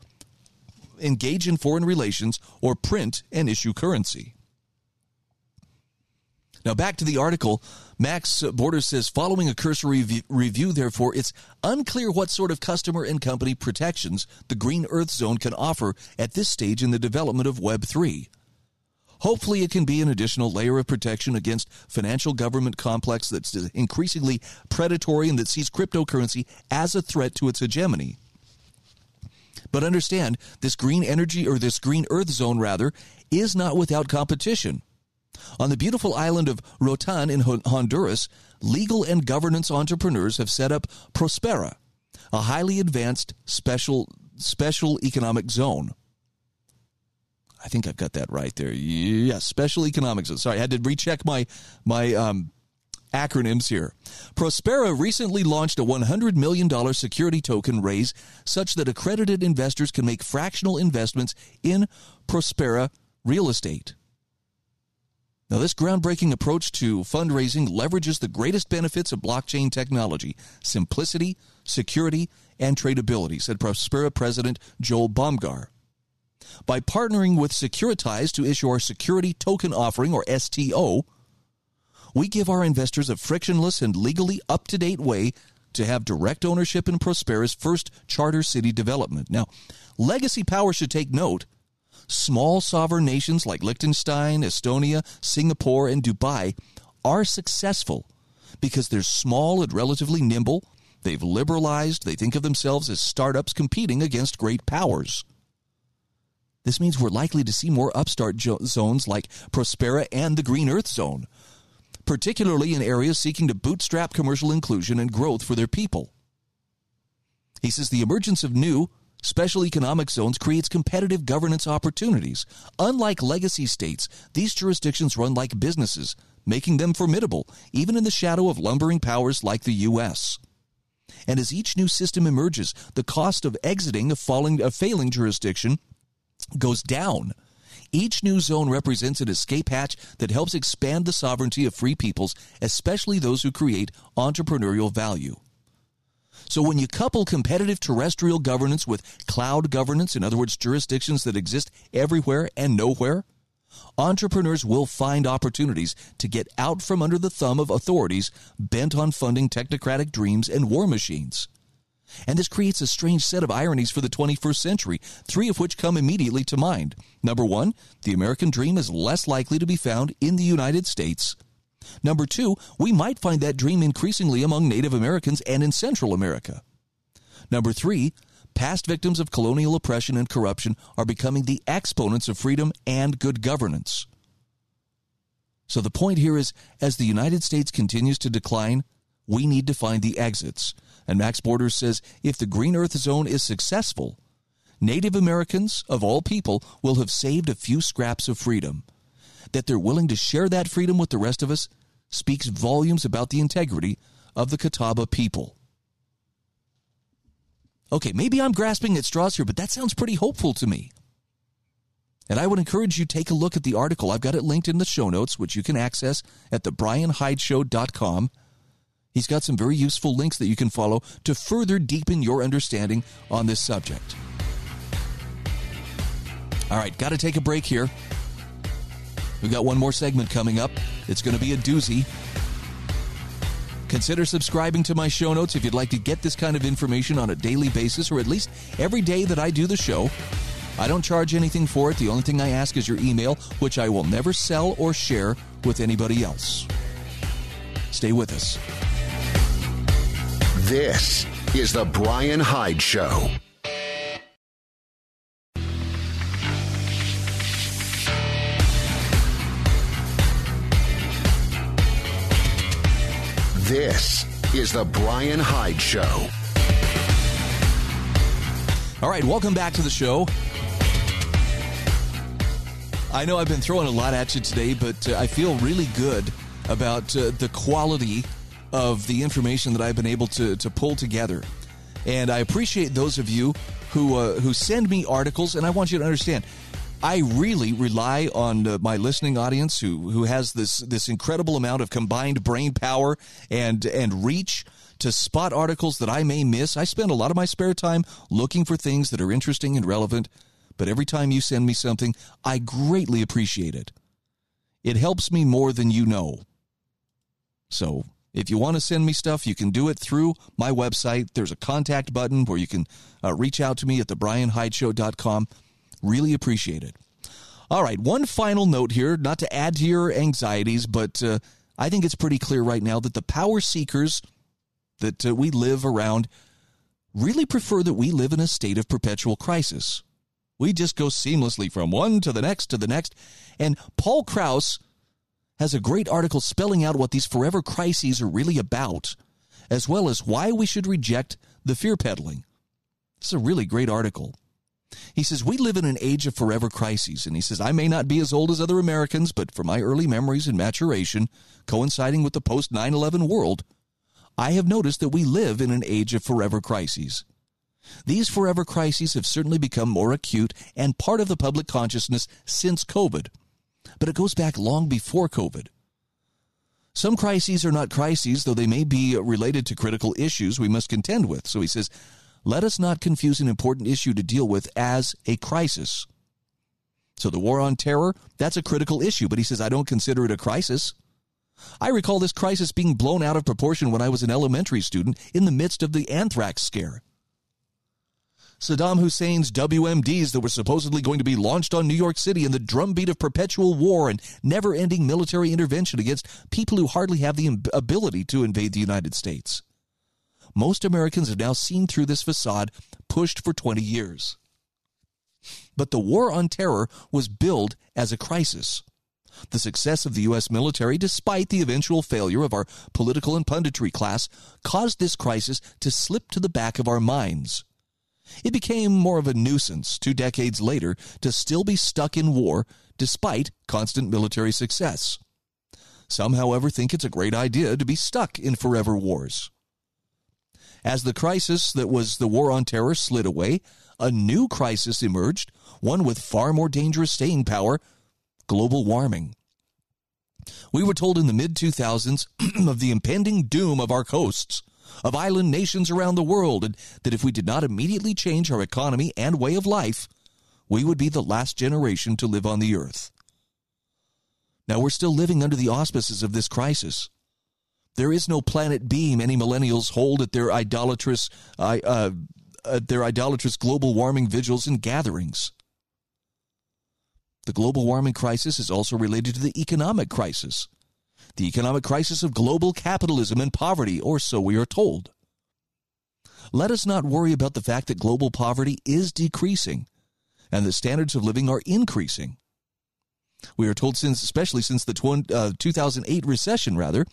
engage in foreign relations, or print and issue currency. Now, back to the article. Max Borders says following a cursory review, therefore, it's unclear what sort of customer and company protections the Green Earth Zone can offer at this stage in the development of Web 3. Hopefully, it can be an additional layer of protection against financial government complex that's increasingly predatory and that sees cryptocurrency as a threat to its hegemony. But understand, this green energy, or this green earth zone rather, is not without competition. On the beautiful island of Roatan in Honduras, legal and governance entrepreneurs have set up Prospera, a highly advanced special special economic zone. I think I've got that right there. Yes, special economic zone. Sorry, I had to recheck my my um, acronyms here. Prospera recently launched a $100 million security token raise such that accredited investors can make fractional investments in Prospera real estate. Now, this groundbreaking approach to fundraising leverages the greatest benefits of blockchain technology simplicity, security, and tradability, said Prospera President Joel Bomgar. By partnering with Securitize to issue our Security Token Offering, or STO, we give our investors a frictionless and legally up to date way to have direct ownership in Prospera's first charter city development. Now, legacy power should take note. Small sovereign nations like Liechtenstein, Estonia, Singapore, and Dubai are successful because they're small and relatively nimble. They've liberalized. They think of themselves as startups competing against great powers. This means we're likely to see more upstart jo- zones like Prospera and the Green Earth Zone, particularly in areas seeking to bootstrap commercial inclusion and growth for their people. He says the emergence of new, special economic zones creates competitive governance opportunities. Unlike legacy states, these jurisdictions run like businesses, making them formidable, even in the shadow of lumbering powers like the U.S. And as each new system emerges, the cost of exiting a, falling, a failing jurisdiction goes down each new zone represents an escape hatch that helps expand the sovereignty of free peoples, especially those who create entrepreneurial value. So, when you couple competitive terrestrial governance with cloud governance, in other words, jurisdictions that exist everywhere and nowhere, entrepreneurs will find opportunities to get out from under the thumb of authorities bent on funding technocratic dreams and war machines. And this creates a strange set of ironies for the 21st century, three of which come immediately to mind. Number one, the American dream is less likely to be found in the United States. Number two, we might find that dream increasingly among Native Americans and in Central America. Number three, past victims of colonial oppression and corruption are becoming the exponents of freedom and good governance. So the point here is as the United States continues to decline, we need to find the exits. And Max Borders says if the Green Earth Zone is successful, Native Americans, of all people, will have saved a few scraps of freedom. That they're willing to share that freedom with the rest of us speaks volumes about the integrity of the Catawba people. Okay, maybe I'm grasping at straws here, but that sounds pretty hopeful to me. And I would encourage you to take a look at the article. I've got it linked in the show notes, which you can access at thebrianhydeshow.com. He's got some very useful links that you can follow to further deepen your understanding on this subject. All right, got to take a break here. We've got one more segment coming up. It's going to be a doozy. Consider subscribing to my show notes if you'd like to get this kind of information on a daily basis or at least every day that I do the show. I don't charge anything for it. The only thing I ask is your email, which I will never sell or share with anybody else. Stay with us. This is The Brian Hyde Show. This is The Brian Hyde Show. All right, welcome back to the show. I know I've been throwing a lot at you today, but uh, I feel really good about uh, the quality of the information that I've been able to, to pull together. And I appreciate those of you who uh, who send me articles, and I want you to understand I really rely on uh, my listening audience who who has this this incredible amount of combined brain power and and reach to spot articles that I may miss. I spend a lot of my spare time looking for things that are interesting and relevant, but every time you send me something, I greatly appreciate it. It helps me more than you know. So, if you want to send me stuff, you can do it through my website. There's a contact button where you can uh, reach out to me at thebrianhydeshow.com. Really appreciate it. All right, one final note here, not to add to your anxieties, but uh, I think it's pretty clear right now that the power seekers that uh, we live around really prefer that we live in a state of perpetual crisis. We just go seamlessly from one to the next to the next. And Paul Krause has a great article spelling out what these forever crises are really about, as well as why we should reject the fear peddling. It's a really great article. He says, We live in an age of forever crises. And he says, I may not be as old as other Americans, but for my early memories and maturation, coinciding with the post 9 11 world, I have noticed that we live in an age of forever crises. These forever crises have certainly become more acute and part of the public consciousness since COVID, but it goes back long before COVID. Some crises are not crises, though they may be related to critical issues we must contend with. So he says, let us not confuse an important issue to deal with as a crisis. So the war on terror, that's a critical issue, but he says, I don't consider it a crisis. I recall this crisis being blown out of proportion when I was an elementary student in the midst of the anthrax scare. Saddam Hussein's WMDs that were supposedly going to be launched on New York City and the drumbeat of perpetual war and never ending military intervention against people who hardly have the ability to invade the United States most Americans have now seen through this facade pushed for 20 years. But the war on terror was billed as a crisis. The success of the U.S. military, despite the eventual failure of our political and punditry class, caused this crisis to slip to the back of our minds. It became more of a nuisance two decades later to still be stuck in war despite constant military success. Some, however, think it's a great idea to be stuck in forever wars. As the crisis that was the war on terror slid away, a new crisis emerged, one with far more dangerous staying power global warming. We were told in the mid 2000s (clears throat) of the impending doom of our coasts, of island nations around the world, and that if we did not immediately change our economy and way of life, we would be the last generation to live on the earth. Now we're still living under the auspices of this crisis. There is no planet B many millennials hold at their idolatrous, uh, at their idolatrous global warming vigils and gatherings. The global warming crisis is also related to the economic crisis, the economic crisis of global capitalism and poverty, or so we are told. Let us not worry about the fact that global poverty is decreasing and the standards of living are increasing. We are told since, especially since the uh, 2008 recession, rather,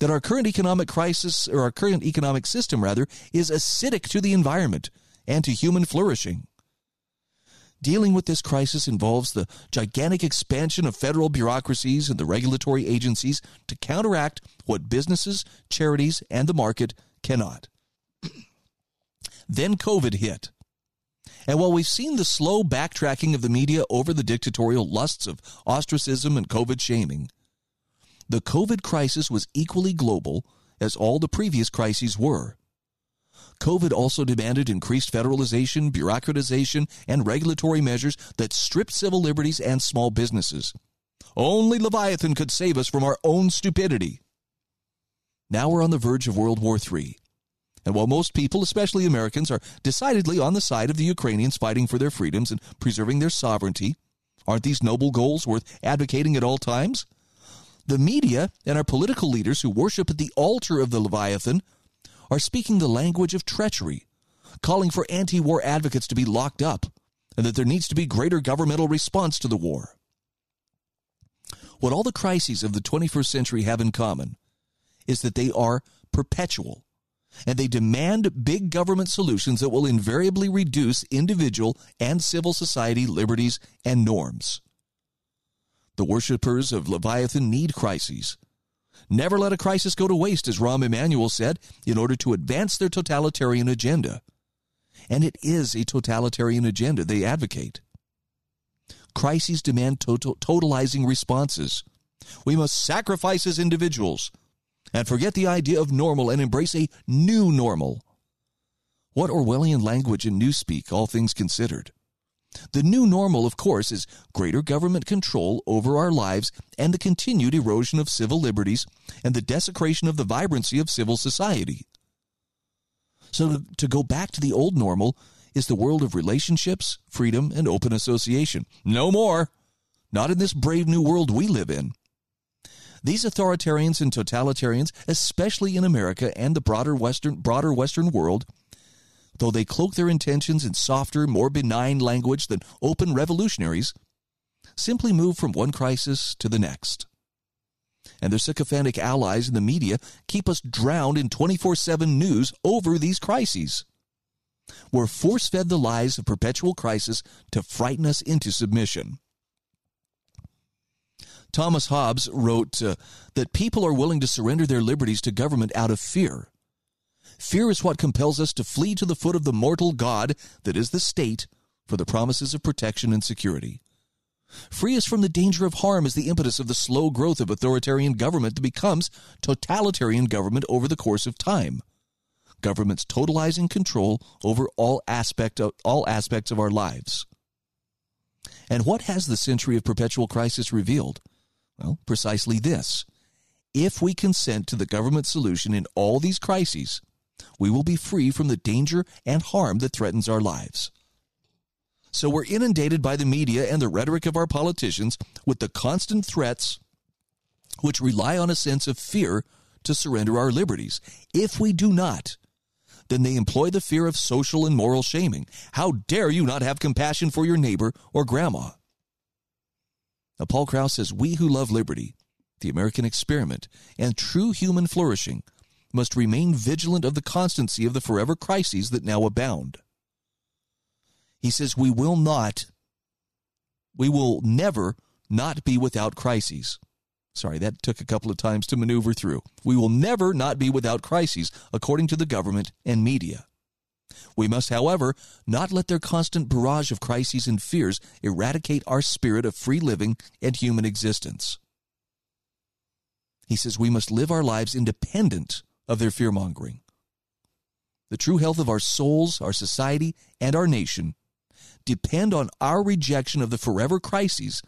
that our current economic crisis, or our current economic system rather, is acidic to the environment and to human flourishing. Dealing with this crisis involves the gigantic expansion of federal bureaucracies and the regulatory agencies to counteract what businesses, charities, and the market cannot. (clears throat) then COVID hit. And while we've seen the slow backtracking of the media over the dictatorial lusts of ostracism and COVID shaming, the COVID crisis was equally global as all the previous crises were. COVID also demanded increased federalization, bureaucratization, and regulatory measures that stripped civil liberties and small businesses. Only Leviathan could save us from our own stupidity. Now we're on the verge of World War III. And while most people, especially Americans, are decidedly on the side of the Ukrainians fighting for their freedoms and preserving their sovereignty, aren't these noble goals worth advocating at all times? The media and our political leaders who worship at the altar of the Leviathan are speaking the language of treachery, calling for anti war advocates to be locked up, and that there needs to be greater governmental response to the war. What all the crises of the 21st century have in common is that they are perpetual and they demand big government solutions that will invariably reduce individual and civil society liberties and norms. The worshippers of Leviathan need crises. Never let a crisis go to waste, as Rahm Emanuel said, in order to advance their totalitarian agenda. And it is a totalitarian agenda they advocate. Crises demand total, totalizing responses. We must sacrifice as individuals and forget the idea of normal and embrace a new normal. What Orwellian language and newspeak, all things considered. The new normal, of course, is greater government control over our lives and the continued erosion of civil liberties and the desecration of the vibrancy of civil society. So, to go back to the old normal is the world of relationships, freedom, and open association. No more. Not in this brave new world we live in. These authoritarians and totalitarians, especially in America and the broader Western, broader Western world, though they cloak their intentions in softer, more benign language than open revolutionaries, simply move from one crisis to the next. And their sycophantic allies in the media keep us drowned in 24 7 news over these crises. We're force fed the lies of perpetual crisis to frighten us into submission. Thomas Hobbes wrote uh, that people are willing to surrender their liberties to government out of fear. Fear is what compels us to flee to the foot of the mortal God that is the state for the promises of protection and security. Free us from the danger of harm is the impetus of the slow growth of authoritarian government that becomes totalitarian government over the course of time. Government's totalizing control over all aspect of, all aspects of our lives. And what has the century of perpetual crisis revealed? Well, precisely this. If we consent to the government solution in all these crises, we will be free from the danger and harm that threatens our lives. So we're inundated by the media and the rhetoric of our politicians with the constant threats which rely on a sense of fear to surrender our liberties. If we do not, then they employ the fear of social and moral shaming. How dare you not have compassion for your neighbor or grandma? Now, Paul Krause says, We who love liberty, the American experiment, and true human flourishing must remain vigilant of the constancy of the forever crises that now abound. He says, We will not, we will never not be without crises. Sorry, that took a couple of times to maneuver through. We will never not be without crises, according to the government and media. We must, however, not let their constant barrage of crises and fears eradicate our spirit of free living and human existence. He says we must live our lives independent of their fear mongering. The true health of our souls, our society, and our nation depend on our rejection of the forever crises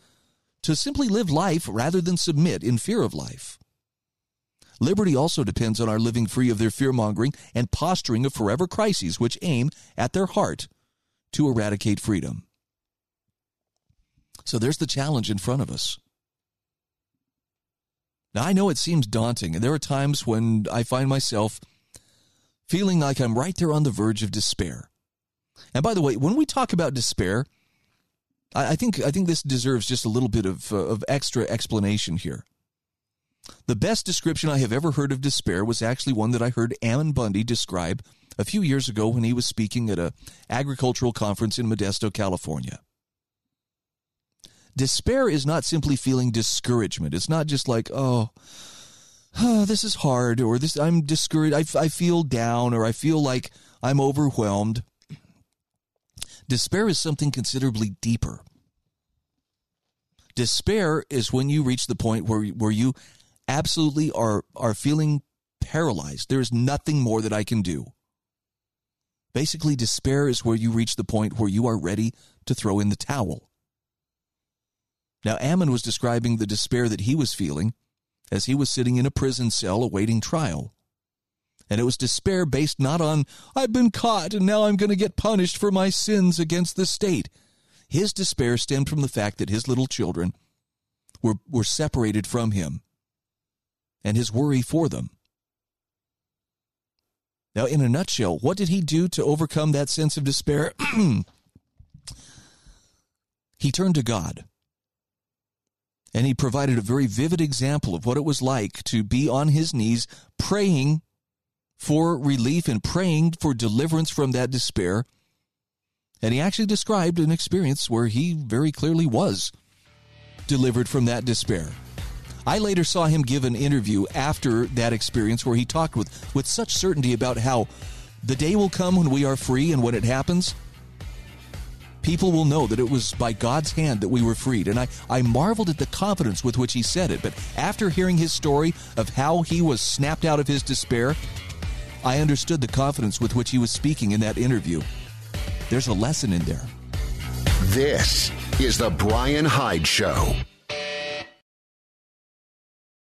to simply live life rather than submit in fear of life. Liberty also depends on our living free of their fear mongering and posturing of forever crises which aim at their heart to eradicate freedom. So there's the challenge in front of us. Now, I know it seems daunting, and there are times when I find myself feeling like I'm right there on the verge of despair. And by the way, when we talk about despair, I, think I think this deserves just a little bit of uh, of extra explanation here. The best description I have ever heard of despair was actually one that I heard Ammon Bundy describe a few years ago when he was speaking at a agricultural conference in Modesto, California. Despair is not simply feeling discouragement. It's not just like, oh, oh (sighs) this is hard, or this I'm discouraged. I, I feel down, or I feel like I'm overwhelmed. Despair is something considerably deeper. Despair is when you reach the point where, where you absolutely are are feeling paralyzed. There is nothing more that I can do. Basically, despair is where you reach the point where you are ready to throw in the towel. Now, Ammon was describing the despair that he was feeling as he was sitting in a prison cell awaiting trial. And it was despair based not on, I've been caught and now I'm going to get punished for my sins against the state. His despair stemmed from the fact that his little children were, were separated from him and his worry for them. Now, in a nutshell, what did he do to overcome that sense of despair? (clears throat) he turned to God. And he provided a very vivid example of what it was like to be on his knees praying for relief and praying for deliverance from that despair. And he actually described an experience where he very clearly was delivered from that despair. I later saw him give an interview after that experience where he talked with, with such certainty about how the day will come when we are free and when it happens, people will know that it was by God's hand that we were freed. And I, I marveled at the confidence with which he said it. But after hearing his story of how he was snapped out of his despair, I understood the confidence with which he was speaking in that interview. There's a lesson in there. This is the Brian Hyde Show.